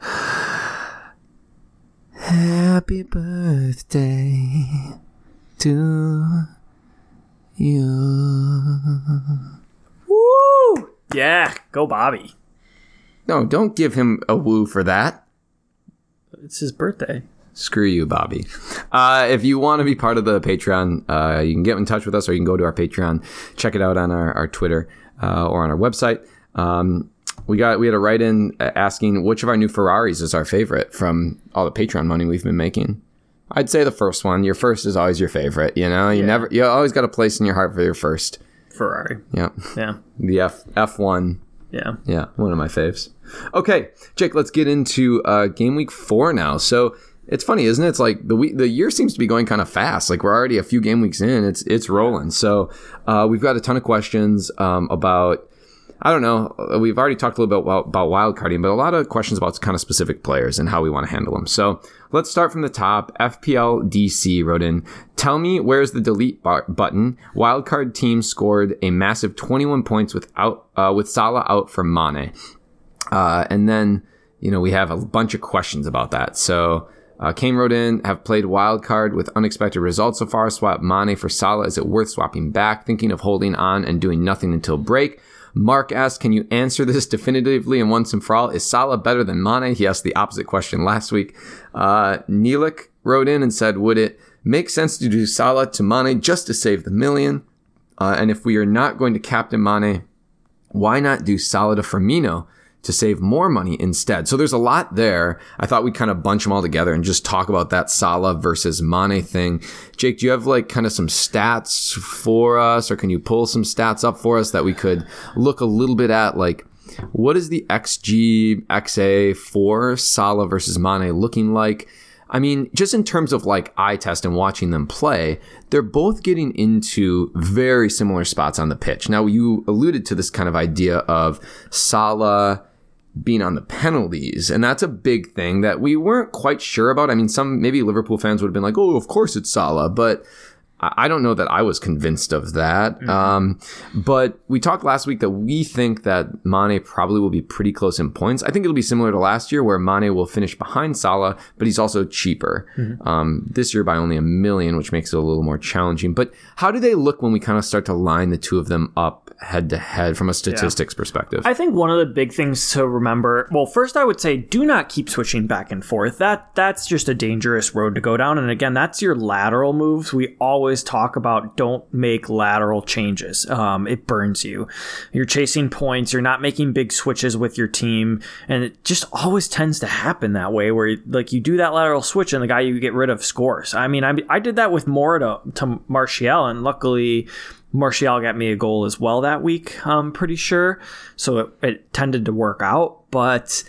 Happy birthday to you. Woo! Yeah, go Bobby. No, don't give him a woo for that. It's his birthday. Screw you, Bobby. Uh, if you want to be part of the Patreon, uh, you can get in touch with us or you can go to our Patreon, check it out on our, our Twitter uh, or on our website. Um, we got we had a write in asking which of our new Ferraris is our favorite from all the Patreon money we've been making. I'd say the first one. Your first is always your favorite. You know, you never you always got a place in your heart for your first. Ferrari. Yeah, Yeah. the F F one Yeah. yeah, one of my faves. Okay, Jake, let's get into uh, game week four now. So it's funny, isn't it? It's like the week, the year seems to be going kind of fast. Like we're already a few game weeks in. It's it's rolling. So uh, we've got a ton of questions um, about. I don't know. We've already talked a little bit about, about wild carding, but a lot of questions about kind of specific players and how we want to handle them. So let's start from the top. FPL DC wrote in, tell me where's the delete bar- button? Wildcard team scored a massive 21 points without, uh, with Salah out for Mane. Uh, and then, you know, we have a bunch of questions about that. So, uh, Kane wrote in, have played wild card with unexpected results so far. Swap Mane for Salah. Is it worth swapping back? Thinking of holding on and doing nothing until break. Mark asked, can you answer this definitively and once and for all? Is Salah better than Mane? He asked the opposite question last week. Uh, Neelik wrote in and said, would it make sense to do Salah to Mane just to save the million? Uh, and if we are not going to captain Mane, why not do Salah to Firmino to save more money instead? So there's a lot there. I thought we'd kind of bunch them all together and just talk about that Salah versus Mane thing. Jake, do you have like kind of some stats for us, or can you pull some stats up for us that we could look a little bit at? Like, what is the XG XA for Salah versus Mane looking like? I mean, just in terms of like eye test and watching them play, they're both getting into very similar spots on the pitch. Now, you alluded to this kind of idea of Salah being on the penalties, and that's a big thing that we weren't quite sure about. I mean, some maybe Liverpool fans would have been like, "Oh, of course it's Salah," but I don't know that I was convinced of that. Um, but we talked last week that we think that Mane probably will be pretty close in points. I think it'll be similar to last year where Mane will finish behind Salah, but he's also cheaper. Um, this year by only a million, which makes it a little more challenging. But how do they look when we kind of start to line the two of them up head to head from a statistics perspective? I think one of the big things to remember, well, first I would say do not keep switching back and forth. That that's just a dangerous road to go down. And again, that's your lateral moves. We always talk about don't make lateral changes. Um, it burns you. You're chasing points. You're not making big switches with your team, and it just always tends to happen that way. Where like you do that lateral switch, and the guy you get rid of scores. I mean, I I did that with Moura to, to Martial, and luckily. Martial got me a goal as well that week, I'm pretty sure. So it, it tended to work out, but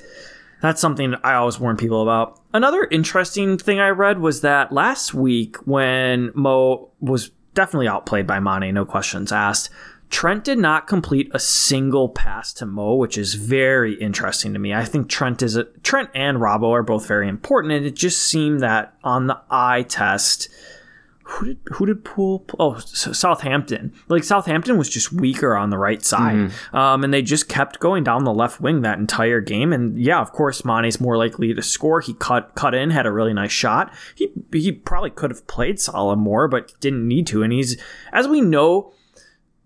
that's something I always warn people about. Another interesting thing I read was that last week when Mo was definitely outplayed by Mane, no questions asked, Trent did not complete a single pass to Mo, which is very interesting to me. I think Trent is a, Trent and Robbo are both very important, and it just seemed that on the eye test, who did who did Pool? Oh, Southampton. Like Southampton was just weaker on the right side, mm-hmm. um, and they just kept going down the left wing that entire game. And yeah, of course, Mane's more likely to score. He cut cut in, had a really nice shot. He he probably could have played Salah more, but didn't need to. And he's as we know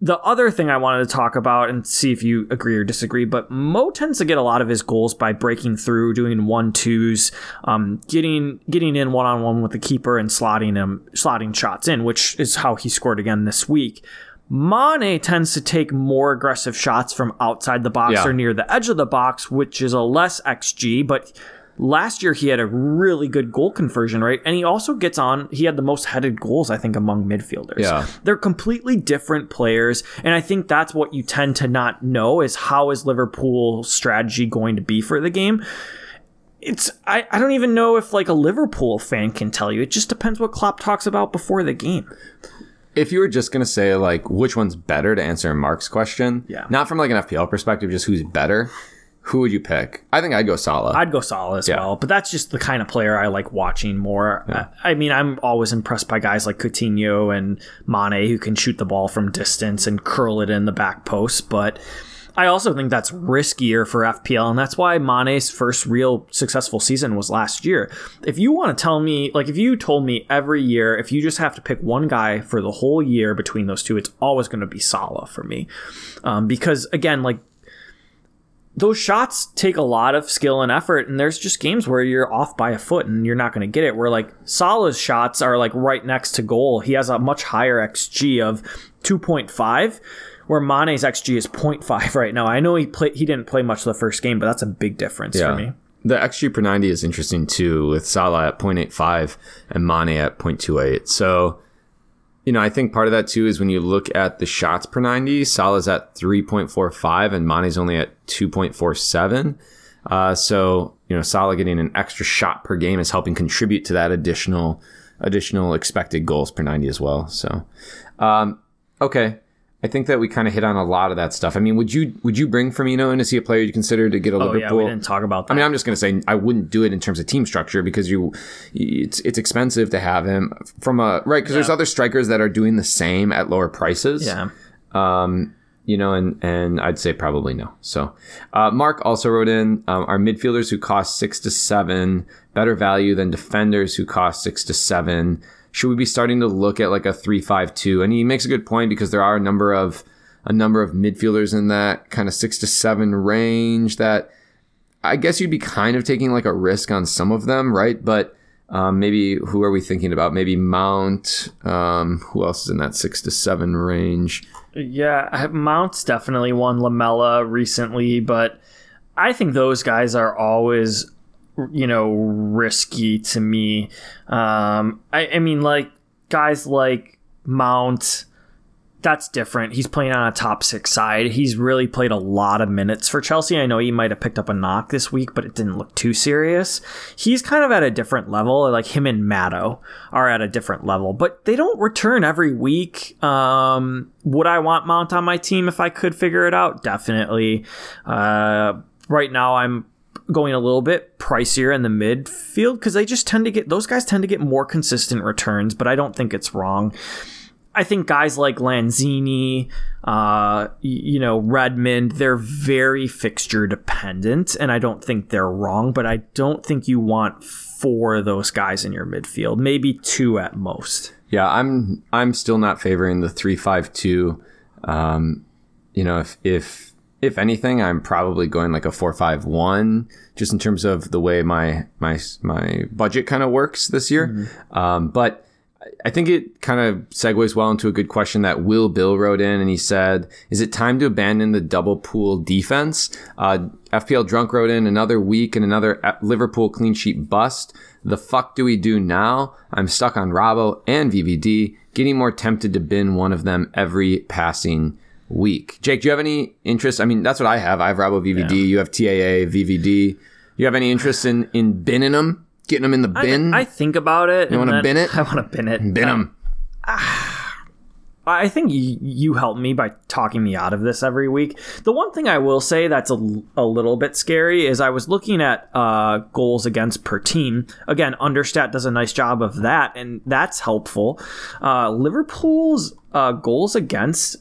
the other thing I wanted to talk about and see if you agree or disagree, but Mo tends to get a lot of his goals by breaking through, doing one twos, um, getting getting in one on one with the keeper and slotting him slotting shots in, which is how he scored again this week. Mane tends to take more aggressive shots from outside the box yeah. or near the edge of the box, which is a less XG, but Last year he had a really good goal conversion rate, and he also gets on. He had the most headed goals, I think, among midfielders. Yeah, they're completely different players, and I think that's what you tend to not know is how is Liverpool's strategy going to be for the game. It's I, I don't even know if like a Liverpool fan can tell you. It just depends what Klopp talks about before the game if you were just gonna say like which one's better to answer Mark's question, yeah, not from like an FPL perspective, just who's better. Who would you pick? I think I'd go Salah. I'd go Salah as yeah. well, but that's just the kind of player I like watching more. Yeah. I, I, mean, I'm always impressed by guys like Coutinho and Mane who can shoot the ball from distance and curl it in the back post, but I also think that's riskier for FPL, and that's why Mane's first real successful season was last year. If you want to tell me, like, if you told me every year, if you just have to pick one guy for the whole year between those two, it's always going to be Salah for me. Um, because, again, like, those shots take a lot of skill and effort and there's just games where you're off by a foot and you're not going to get it where like Salah's shots are like right next to goal. He has a much higher xg of 2.5 where Mane's xg is 0.5 right now. I know he played he didn't play much the first game but that's a big difference yeah. for me. The xg per 90 is interesting too with Salah at 0.85 and Mane at 0.28 so you know, I think part of that too is when you look at the shots per 90, Salah's at 3.45 and Mane's only at 2.47. Uh, so, you know, Salah getting an extra shot per game is helping contribute to that additional additional expected goals per 90 as well. So, um, okay. I think that we kind of hit on a lot of that stuff. I mean, would you would you bring Firmino in to see a player you consider to get a oh, Liverpool? Yeah, we didn't talk about that. I mean, I'm just going to say I wouldn't do it in terms of team structure because you it's it's expensive to have him from a right because yeah. there's other strikers that are doing the same at lower prices. Yeah. Um, you know, and and I'd say probably no. So, uh, Mark also wrote in um, our midfielders who cost six to seven better value than defenders who cost six to seven should we be starting to look at like a three-five-two? And he makes a good point because there are a number of a number of midfielders in that kind of six to seven range that I guess you'd be kind of taking like a risk on some of them, right? But um, maybe who are we thinking about? Maybe Mount. Um, who else is in that six to seven range? Yeah, Mount's definitely won Lamela recently, but I think those guys are always you know, risky to me. Um, I, I mean, like guys like Mount, that's different. He's playing on a top six side. He's really played a lot of minutes for Chelsea. I know he might have picked up a knock this week, but it didn't look too serious. He's kind of at a different level. Like him and Matto are at a different level, but they don't return every week. Um, would I want Mount on my team if I could figure it out? Definitely. Uh, right now, I'm going a little bit pricier in the midfield because they just tend to get those guys tend to get more consistent returns, but I don't think it's wrong. I think guys like Lanzini, uh, you know, Redmond, they're very fixture dependent, and I don't think they're wrong, but I don't think you want four of those guys in your midfield, maybe two at most. Yeah, I'm I'm still not favoring the three five two. Um, you know, if if if anything, I'm probably going like a four five one, just in terms of the way my my my budget kind of works this year. Mm-hmm. Um, but I think it kind of segues well into a good question that Will Bill wrote in, and he said, "Is it time to abandon the double pool defense?" Uh, FPL drunk wrote in another week and another Liverpool clean sheet bust. The fuck do we do now? I'm stuck on Robbo and VVD, getting more tempted to bin one of them every passing week. Jake, do you have any interest? I mean, that's what I have. I have Robbo VVD. Yeah. You have TAA VVD. You have any interest in in binning them, getting them in the bin? I, I think about it. You want to bin it? I want to bin it. Bin them. Uh, I think y- you help me by talking me out of this every week. The one thing I will say that's a, a little bit scary is I was looking at uh, goals against per team. Again, Understat does a nice job of that, and that's helpful. Uh, Liverpool's uh, goals against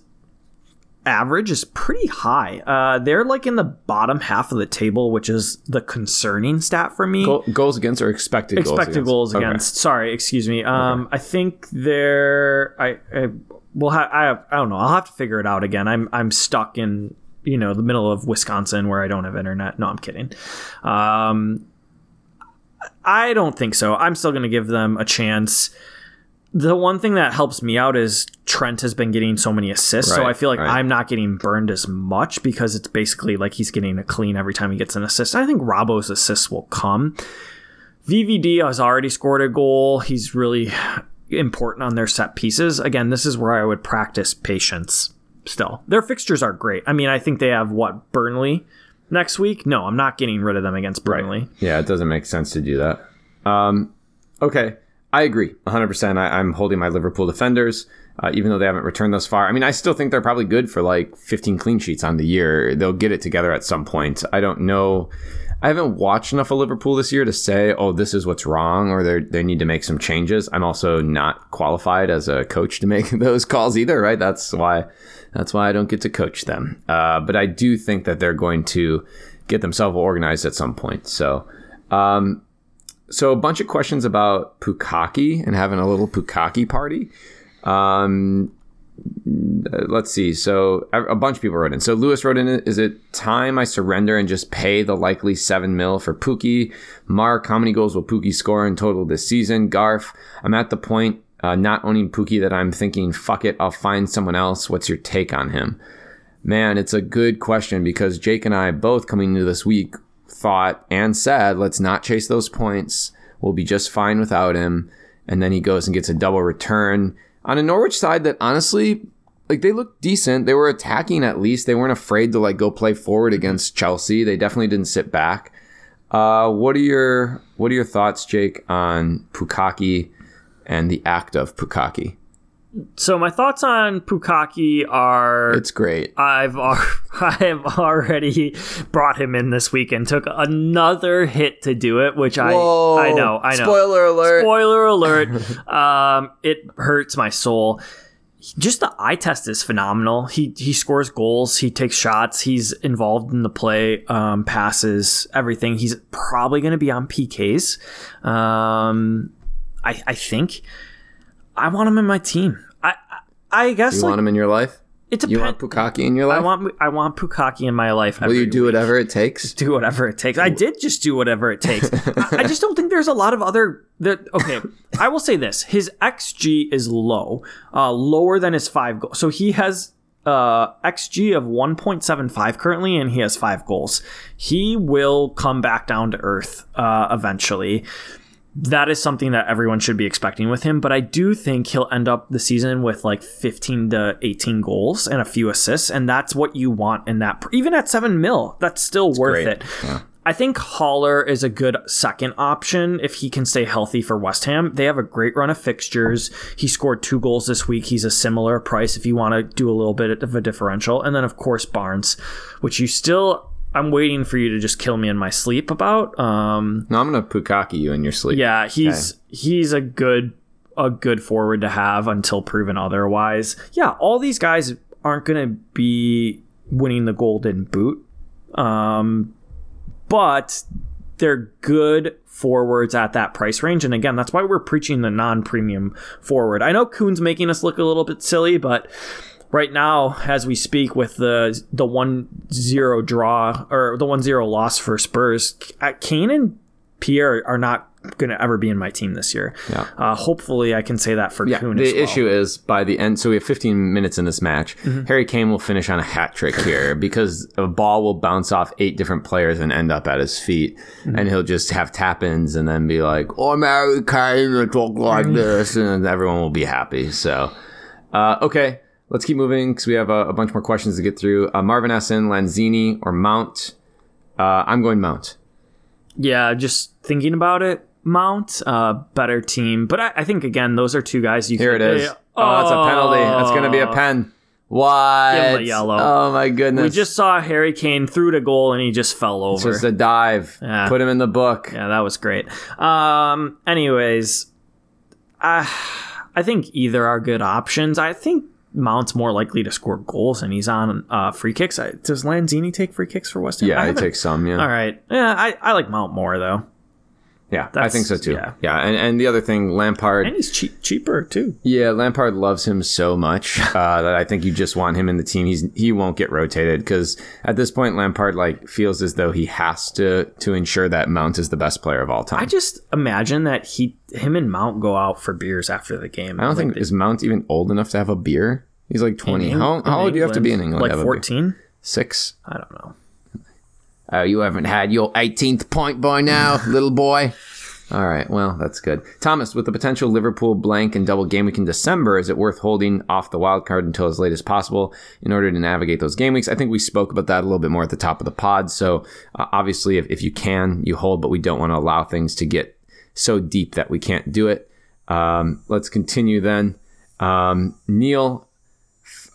average is pretty high. Uh, they're like in the bottom half of the table, which is the concerning stat for me. Goal, goals against or expected goals? expected goals goals against. Sorry, excuse me. Um, I think they're. I, I will have. I I don't know. I'll have to figure it out again. I'm I'm stuck in you know the middle of Wisconsin where I don't have internet. No, I'm kidding. Um, I don't think so. I'm still going to give them a chance. The one thing that helps me out is Trent has been getting so many assists, so I feel like right. I'm not getting burned as much because it's basically like he's getting a clean every time he gets an assist. I think Robbo's assists will come. VVD has already scored a goal. He's really important on their set pieces. Again, this is where I would practice patience still. Their fixtures are great. I mean, I think they have what, Burnley next week? No, I'm not getting rid of them against Burnley. Yeah, it doesn't make sense to do that. Um, okay, I agree 100%. I, I'm holding my Liverpool defenders, uh, even though they haven't returned thus far. I mean, I still think they're probably good for like 15 clean sheets on the year. They'll get it together at some point. I don't know. I haven't watched enough of Liverpool this year to say, oh, this is what's wrong or they they need to make some changes. I'm also not qualified as a coach to make those calls either, right? That's why that's why I don't get to coach them. Uh, but I do think that they're going to get themselves organized at some point. So, um, so a bunch of questions about Pukaki and having a little Pukaki party. Um, let's see. So a bunch of people wrote in. So Lewis wrote in, is it time I surrender and just pay the likely seven mil for Pukki? Mark, how many goals will Pukki score in total this season? Garf, I'm at the point uh, not owning Pukki that I'm thinking, fuck it, I'll find someone else. What's your take on him? Man, it's a good question because Jake and I both coming into this week thought and said, let's not chase those points. We'll be just fine without him. And then he goes and gets a double return on a Norwich side that honestly, like they looked decent. They were attacking at least. They weren't afraid to like go play forward against Chelsea. They definitely didn't sit back. Uh, what are your what are your thoughts, Jake, on Pukaki and the act of Pukaki? So my thoughts on Pukaki are It's great. I've I have already brought him in this week and took another hit to do it, which I I know I know. Spoiler alert. Spoiler alert. um, it hurts my soul. Just the eye test is phenomenal. He he scores goals. He takes shots. He's involved in the play, um, passes, everything. He's probably going to be on PKs. Um, I I think I want him in my team. I I, I guess you like, want him in your life? it depends. You want Pukaki in your life? I want I want Pukaki in my life. Will you do whatever it takes? do whatever it takes? I did just do whatever it takes. I, I just don't think there's a lot of other. That okay, I will say this: his xG is low, uh, lower than his five goals. So he has uh, xG of 1.75 currently, and he has five goals. He will come back down to earth uh, eventually that is something that everyone should be expecting with him. But I do think he'll end up the season with like 15 to 18 goals and a few assists. And that's what you want in that. Even at seven mil, that's still worth great. it. I think Haller is a good second option if he can stay healthy for West Ham. They have a great run of fixtures. He scored two goals this week. He's a similar price if you want to do a little bit of a differential. And then, of course, Barnes, which you still. I'm waiting for you to just kill me in my sleep about. Um, No, I'm gonna Pukaki you in your sleep. yeah, he's he's a good a good forward to have until proven otherwise. Yeah, all these guys aren't to be winning the golden boot. Um but they're good forwards at that price range and again, that's why we're preaching the non-premium forward. I know Kuhn's making us look a little bit silly, but right now as we speak with the the 1-0 draw or the 1-0 loss for Spurs, Kane and Pierre are not going to ever be in my team this year. Yeah. Uh, hopefully, I can say that for Yeah, Kuhn the well. issue is by the end. So we have 15 minutes in this match. Mm-hmm. Harry Kane will finish on a hat trick here because a ball will bounce off eight different players and end up at his feet, Mm-hmm. and he'll just have tap-ins and then be like, "Oh, I'm Harry Kane, I talk like Mm-hmm. this," and everyone will be happy. So, uh, okay, let's keep moving because we have a, a bunch more questions to get through. Uh, Marvin Essen, Lanzini, or Mount? Uh, I'm going Mount. Yeah, just thinking about it, Mount, uh, better team. But I, I think again, those are two guys you Here can, it is. Oh, that's a penalty. That's going to be a pen. Give him a yellow. Oh my goodness. We just saw Harry Kane through to goal and he just fell over. just a dive. Yeah. Put him in the book. Yeah, that was great. Um, anyways, I I think either are good options. I think Mount's more likely to score goals, and he's on uh, free kicks. I, does Lanzini take free kicks for West Ham? Yeah, I he takes some. Yeah. All right. Yeah, I, I like Mount more though, Yeah, I think so too. yeah. Yeah, and, and the other thing, Lampard. and he's cheap, cheaper too. Yeah, Lampard loves him so much uh, that I think you just want him in the team. He's he won't get rotated because at this point, Lampard like feels as though he has to to ensure that Mount is the best player of all time. I just imagine that he, him, and Mount go out for beers after the game. I don't think is Mount even old enough to have a beer. He's like twenty. How, how old do you have to be in England? Like to have a beer? fourteen. Six. I don't know. Oh, you haven't had your 18th point by now, little boy. All right, well, that's good. Thomas, with the potential Liverpool blank and double game week in December, is it worth holding off the wild card until as late as possible in order to navigate those game weeks? I think we spoke about that a little bit more at the top of the pod. So, uh, obviously, if, if you can, you hold, but we don't want to allow things to get so deep that we can't do it. Um, let's continue then. Um, Neil,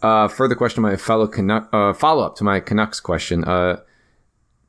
uh, further question, my fellow Canuck, uh, follow up to my Canucks question. Uh,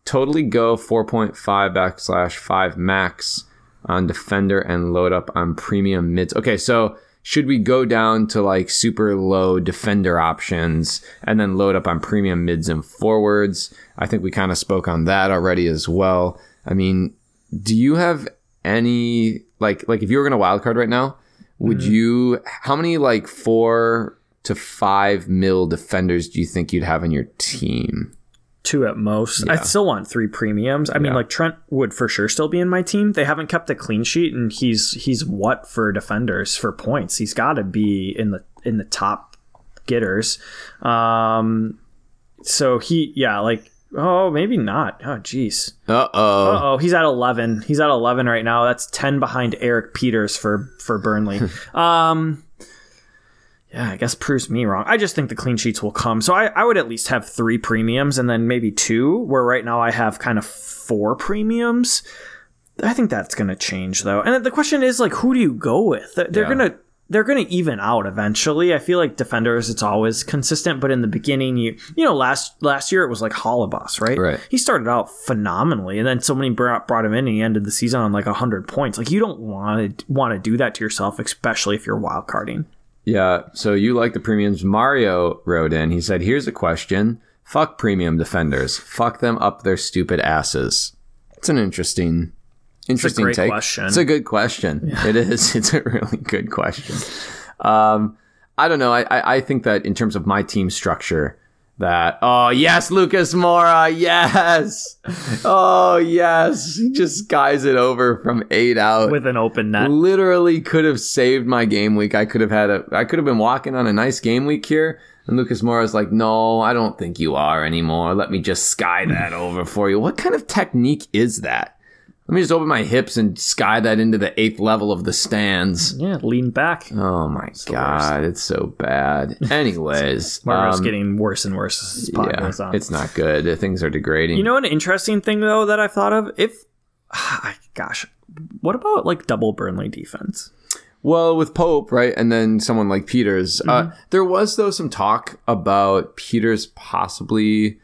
totally go 4.5 backslash 5 max on defender and load up on premium mids. Okay, so should we go down to like super low defender options and then load up on premium mids and forwards? I think we kind of spoke on that already as well. I mean, do you have any like like if you were going to wildcard right now, would mm-hmm. you how many like 4 to 5 mil defenders do you think you'd have in your team? Two at most. I still want three premiums. I mean, like Trent would for sure still be in my team. They haven't kept a clean sheet, and he's he's what for defenders for points. He's got to be in the in the top getters. Um, so he yeah like oh maybe not. Oh jeez. Uh-oh. Oh, he's at eleven. He's at eleven right now. That's ten behind Erik Pieters for for Burnley. um, yeah, I guess proves me wrong. I just think the clean sheets will come. So I, I would at least have three premiums and then maybe two. Where right now I have kind of four premiums. I think that's going to change though. And the question is like, who do you go with? They're, Yeah. gonna they're gonna even out eventually. I feel like defenders it's always consistent, but in the beginning you you know last last year it was like Holobos, right? Right. He started out phenomenally, and then somebody brought brought him in, and he ended the season on like hundred points. Like you don't want to want to do that to yourself, especially if you're wild carding. Yeah, so you like the premiums. Mario wrote in. He said, "Here's a question: Fuck premium defenders. Fuck them up their stupid asses." It's an interesting, interesting great take. question. It's a good question. It is. It's a really good question. Um, I don't know. I, I I think that in terms of my team structure, that oh yes, Lucas Moura, yes, oh yes, he just guys it over from eight out with an open net. literally could have saved my game week. I could have had a I could have been walking on a nice game week here. And Lucas Moura's like, no, I don't think you are anymore. Let me just sky that over for you. What kind of technique is that? Let me just open my hips and sky that into the eighth level of the stands. Yeah, lean back. Oh my god, it's so bad. Anyways, Mario's um, getting worse and worse as this pod yeah, goes on. it's not good. Things are degrading. You know, an interesting thing though that I've thought of. If, gosh, what about like double Burnley defense? Well, with Pope, right, and then someone like Pieters, uh, there was though some talk about Pieters possibly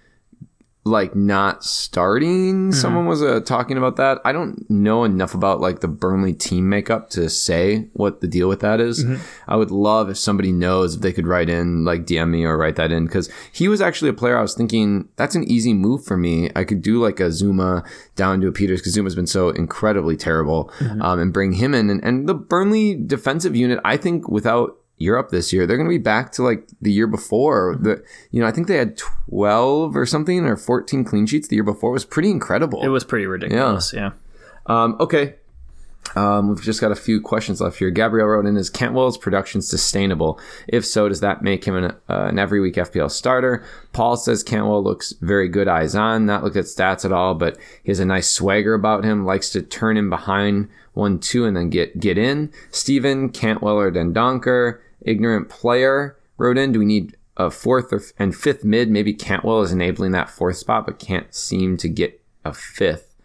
like not starting. Someone was uh, talking about that. I don't know enough about like the Burnley team makeup to say what the deal with that is. I would love if somebody knows if they could write in like DM me or write that in because he was actually a player I was thinking that's an easy move for me. I could do like a Zouma down to a Pieters because Zouma's been so incredibly terrible, um, and bring him in. And, and the Burnley defensive unit, I think, without Europe this year, they're going to be back to like the year before. The you know I think they had twelve or something or fourteen clean sheets the year before. It was pretty incredible. It was pretty ridiculous. Yeah. Um, okay. Um, we've just got a few questions left here. Gabrielle wrote in: Is Cantwell's production sustainable? If so, does that make him an, uh, an every week FPL starter? Paul says Cantwell looks very good eyes on. Not looked at stats at all, but he has a nice swagger about him. Likes to turn in behind one two and then get get in. Steven Cantwell or Dendoncker, ignorant player wrote in: Do we need a fourth or, and fifth mid? Maybe Cantwell is enabling that fourth spot, but can't seem to get a fifth.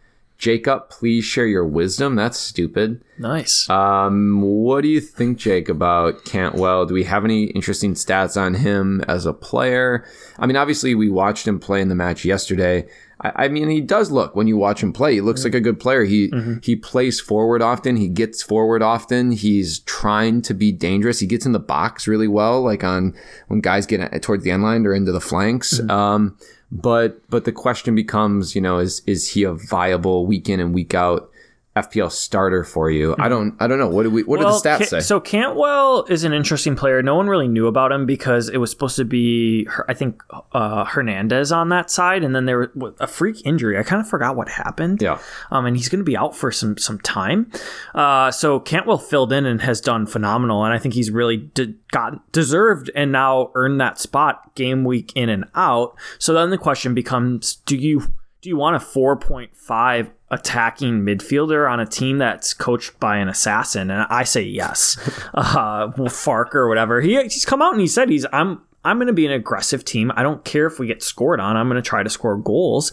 Jacob, please share your wisdom. That's stupid. Nice. Um, what do you think, Jake, about Cantwell? Do we have any interesting stats on him as a player? I mean, obviously, we watched him play in the match yesterday. I, I mean, he does look when you watch him play. He looks like a good player. He Mm-hmm. he plays forward often. He gets forward often. He's trying to be dangerous. He gets in the box really well, like on when guys get at- towards the end line or into the flanks. Mm-hmm. Um, but but the question becomes, you know, is is he a viable week in and week out FPL starter for you? I don't I don't know. What do we what do the stats Ca- say? So Cantwell is an interesting player. No one really knew about him because it was supposed to be, I think, uh, Hernandez on that side, and then there was a freak injury. I kind of forgot what happened. yeah. Um, and he's going to be out for some some time. Uh, so Cantwell filled in and has done phenomenal, and I think he's really de- got deserved and now earned that spot game week in and out. So then the question becomes: Do you do you want a four point five attacking midfielder on a team that's coached by an assassin? And I say yes. uh, Farke or whatever. He he's come out and he said he's I'm. I'm going to be an aggressive team. I don't care if we get scored on. I'm going to try to score goals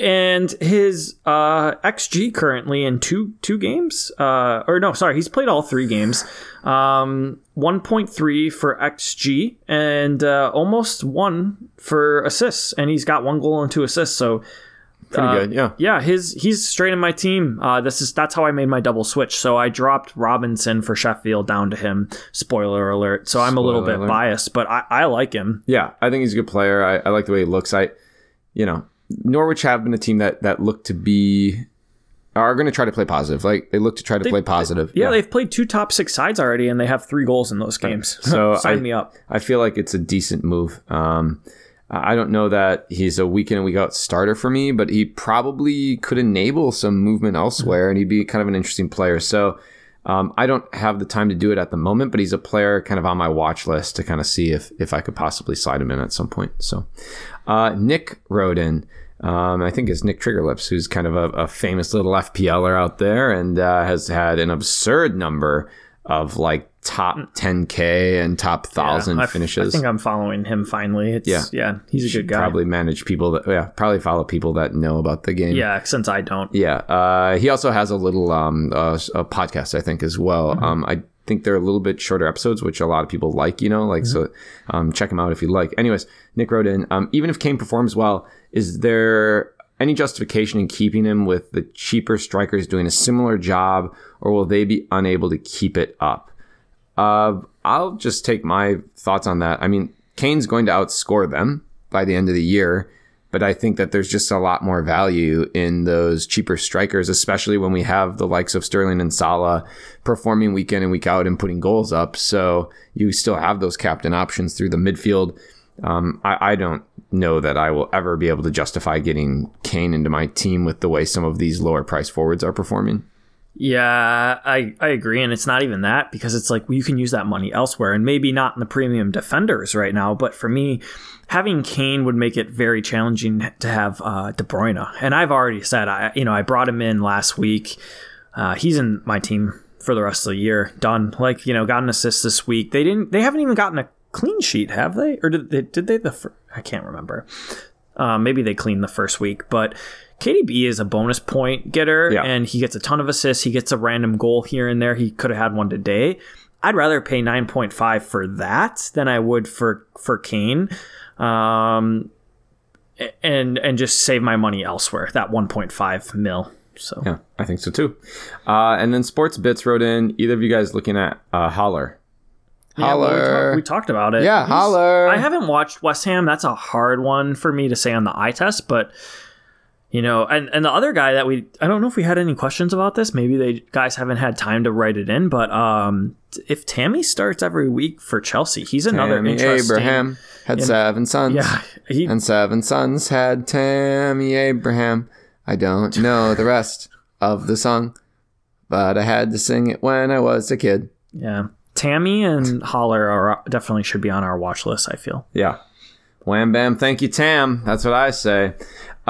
and his uh, xG currently in two two games, uh, or no, sorry, he's played all three games. Um, one point three for xG and uh, almost one for assists, and he's got one goal and two assists. So Pretty uh, good. Yeah. yeah, his he's straight in my team. Uh, this is that's how I made my double switch. So I dropped Robinson for Sheffield down to him. Spoiler alert. So I'm a little bit alert. biased, but I, I like him. Yeah, I think he's a good player. I, I like the way he looks. I, you know, Norwich have been a team that that look to be are going to try to play positive. Like they look to try to play positive. Yeah, they've played two top six sides already, and they have three goals in those games. So sign I- me up. I feel like it's a decent move. Um, I don't know that he's a week in and week out starter for me, but he probably could enable some movement elsewhere, and he'd be kind of an interesting player. So. Um, I don't have the time to do it at the moment, but he's a player kind of on my watch list to kind of see if if I could possibly slide him in at some point. So, uh, Nick wrote in. Um, I think it's Nick Triggerlips, who's kind of a, a famous little FPLer out there and uh, has had an absurd number of like top 10k and top thousand f- finishes. I think I'm following him finally. It's, Yeah. yeah, he's a good guy. Probably manage people that yeah, probably follow people that know about the game. Yeah, since I don't. Yeah, uh, he also has a little um, uh, a podcast, I think, as well. Mm-hmm. Um, I think they're a little bit shorter episodes, which a lot of people like. You know, like Mm-hmm. so. Um, check them out if you like. Anyways, Nick wrote in. Um, even if Kane performs well, is there any justification in keeping him with the cheaper strikers doing a similar job, or will they be unable to keep it up? Uh, I'll just take my thoughts on that. I mean, Kane's going to outscore them by the end of the year, but I think that there's just a lot more value in those cheaper strikers, especially when we have the likes of Sterling and Salah performing week in and week out and putting goals up. So you still have those captain options through the midfield. Um, I, I don't know that I will ever be able to justify getting Kane into my team with the way some of these lower price forwards are performing. Yeah, I, I agree. And it's not even that because it's like well, you can use that money elsewhere and maybe not in the premium defenders right now. But for me, having Kane would make it very challenging to have uh, De Bruyne. And I've already said, I you know, I brought him in last week. Uh, he's in my team for the rest of the year. Done. Like, you know, got an assist this week. They didn't, they haven't even gotten a clean sheet, have they? Or did they, did they the, fir- I can't remember. Uh, maybe they cleaned the first week, but KDB is a bonus point getter, Yeah. and he gets a ton of assists. He gets a random goal here and there. He could have had one today. I'd rather pay nine point five for that than I would for for Kane, um, and and just save my money elsewhere. That one point five mil. So Yeah, I think so too. Uh, and then Sports Bits wrote in. Either of you guys looking at uh, Haller? Yeah, well, we, Haller. talk- we talked about it. Yeah, He's- Haller. I haven't watched West Ham. That's a hard one for me to say on the eye test, but you know, and and the other guy that we I don't know if we had any questions about this. Maybe they guys haven't had time to write it in, but um, if Tammy starts every week for Chelsea, he's another Tammy interesting. Abraham had seven sons. Yeah, he And seven sons had Tammy Abraham. I don't know the rest of the song, but I had to sing it when I was a kid. yeah. Tammy and Haller are definitely should be on our watch list. I feel. Yeah. Wham bam, thank you, Tam. That's what I say.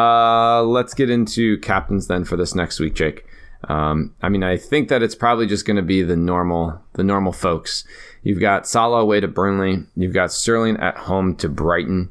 Uh, let's get into captains then for this next week, Jake. Um, I mean, I think that it's probably just going to be the normal, the normal folks. You've got Salah away to Burnley. You've got Sterling at home to Brighton,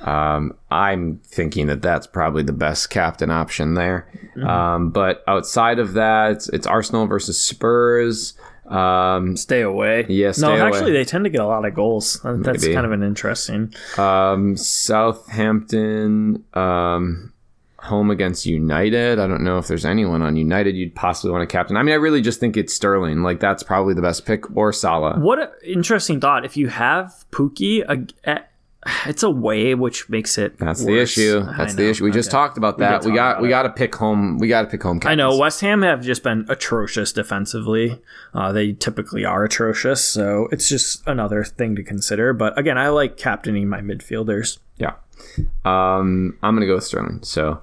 Um, I'm thinking that that's probably the best captain option there. Um, but outside of that, it's, it's Arsenal versus Spurs. Um, Stay away. Yeah, stay no, away. actually, they tend to get a lot of goals. That's Maybe. kind of an interesting. um, Southampton, um, home against United. I don't know if there's anyone on United you'd possibly want to captain. I mean, I really just think it's Sterling. Like that's probably the best pick, or Salah. What an interesting thought. If you have Pukki, uh, uh, it's away, which makes it. That's the issue. That's the issue. We just talked about that. We, talk got we got to pick home. We got to pick home. I know. West Ham have just been atrocious defensively. Uh, they typically are atrocious, so it's just another thing to consider. But again, I like captaining my midfielders. Yeah. Um, I'm gonna go with Sterling. So,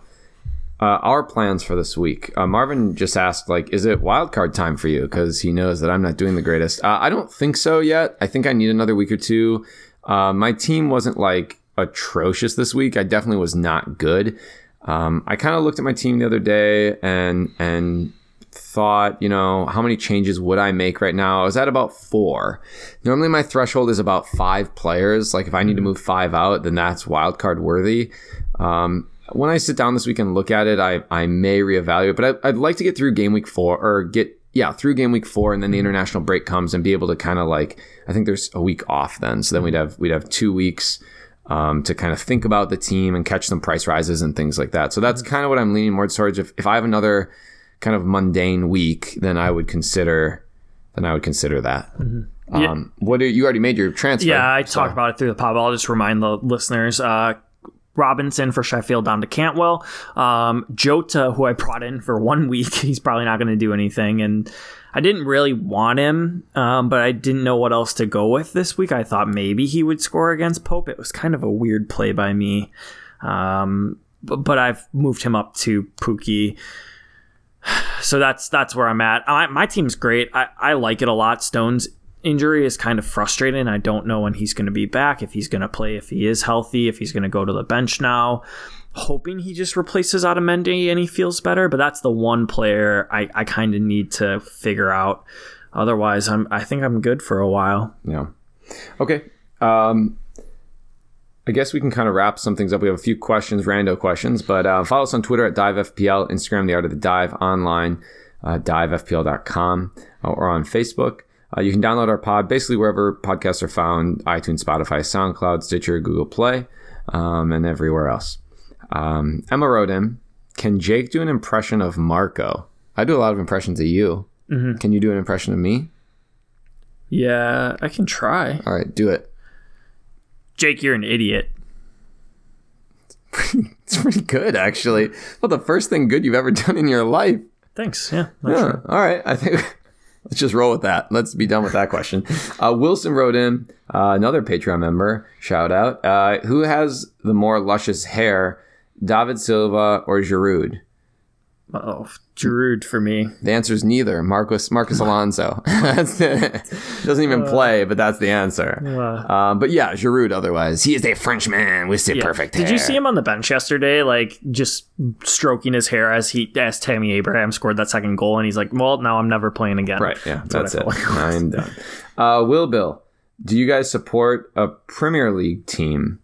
uh, our plans for this week. Uh, Marvin just asked, like, is it wild card time for you? Because he knows that I'm not doing the greatest. Uh, I don't think so yet. I think I need another week or two. Uh, my team wasn't like atrocious this week. I definitely was not good. Um, I kind of looked at my team the other day and and thought, you know, how many changes would I make right now? I was at about four. Normally my threshold is about five players. Like if I need to move five out, then that's wild card worthy. Um, when I sit down this week and look at it, I, I may reevaluate, but I, I'd like to get through game week four or get, yeah, through game week four and then the international break comes and be able to kind of like, I think there's a week off then. So then we'd have, we'd have two weeks um, to kind of think about the team and catch some price rises and things like that. So that's kind of what I'm leaning more towards. If, if I have another kind of mundane week, then I would consider, then I would consider that. Um, what do you already made your transfer? Yeah, I so- talked about it through the pod. I'll just remind the listeners. Uh, Robinson for Sheffield down to Cantwell. Um, Jota, who I brought in for one week, he's probably not going to do anything. And I didn't really want him, um, but I didn't know what else to go with this week. I thought maybe he would score against Pope. It was kind of a weird play by me. Um, but, but I've moved him up to Pukki. So that's that's where I'm at. I, my team's great. I, I like it a lot. Stone's injury is kind of frustrating. I don't know when he's going to be back, if he's going to play, if he is healthy, if he's going to go to the bench now. Hoping he just replaces Otamendi and he feels better, but that's the one player I, I kind of need to figure out. Otherwise, I'm I think I'm good for a while. Yeah. Okay. Um, I guess we can kind of wrap some things up. We have a few questions, rando questions, but uh, follow us on Twitter at DiveFPL, Instagram, The Art of the Dive, online, uh, divefpl.com, or on Facebook. Uh, you can download our pod basically wherever podcasts are found iTunes, Spotify, SoundCloud, Stitcher, Google Play, um, and everywhere else. Um, Emma wrote in Can Jake do an impression of Marco? I do a lot of impressions of you. Can you do an impression of me? Yeah, I can try. All right, do it. Jake, you're an idiot. It's pretty good, actually. Well, the first thing good you've ever done in your life. Thanks. Yeah. Yeah. true. All right. I think let's just roll with that. Let's be done with that question. Uh, Wilson wrote in uh, another Patreon member. Shout out. Uh, who has the more luscious hair, David Silva or Giroud? Oh, Giroud for me. The answer is neither. Marcos Marcos Alonso. doesn't even play, but that's the answer. Uh, Um, but yeah, Giroud. Otherwise, he is a Frenchman with the yeah. perfect. Did you see him on the bench yesterday, like just stroking his hair as he as Tammy Abraham scored that second goal, and he's like, "Well, now I'm never playing again." Right. Yeah. what That's, it. like. I'm done. Uh, Will Bill, do you guys support a Premier League team?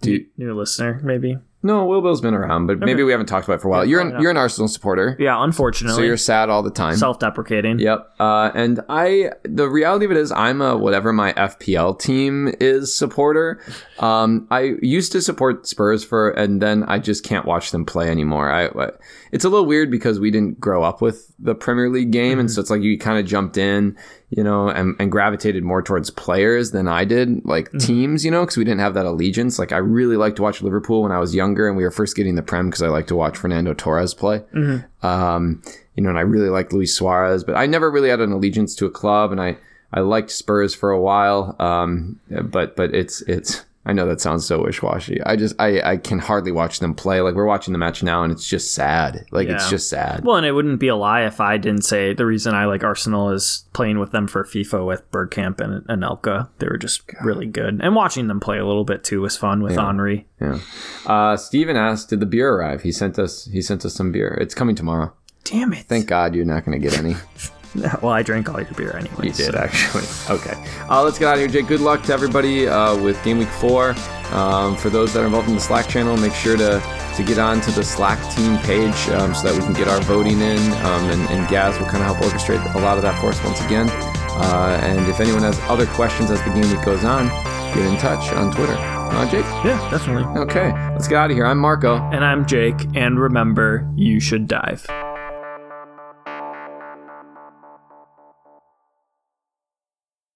Do you, New listener, maybe. No, Will Bill's been around, but maybe we haven't talked about it for a while. you're an, you're an Arsenal supporter, Yeah, unfortunately. so you're sad all the time. self-deprecating. Yep. Uh, and I, the reality of it is, I'm a whatever my FPL team is supporter. Um, I used to support Spurs for, and then I just can't watch them play anymore. I, I- it's a little weird because we didn't grow up with the Premier League game, and so it's like you kind of jumped in, you know, and, and gravitated more towards players than I did, like teams, you know, because we didn't have that allegiance. Like I really liked to watch Liverpool when I was younger, and we were first getting the Prem because I like to watch Fernando Torres play. Um, you know, and I really liked Luis Suarez, but I never really had an allegiance to a club, and I I liked Spurs for a while. Um, but but it's it's I know that sounds so wish washy. I just I I can hardly watch them play. Like we're watching the match now, and it's just sad. Like it's just sad. Well, and it wouldn't be a lie if I didn't say the reason I like Arsenal is playing with them for FIFA with Bergkamp and Anelka. They were just really good, and watching them play a little bit too was fun with Henry. Yeah. Uh, Steven asked, "Did the beer arrive?" He sent us he sent us some beer. It's coming tomorrow. Damn it! Thank God you're not going to get any. Well, I drank all your beer anyway. You did actually. Okay. Uh, let's get out of here, Jake. Good luck to everybody uh, with Game Week Four. Um, for those that are involved in the Slack channel, make sure to to get on to the Slack team page um, so that we can get our voting in. Um, and, and Gaz will kind of help orchestrate a lot of that for us once again. Uh, and if anyone has other questions as the game week goes on, get in touch on Twitter. Uh, Jake? Yeah, definitely. Okay, let's get out of here. I'm Marco. And I'm Jake, and remember, you should dive.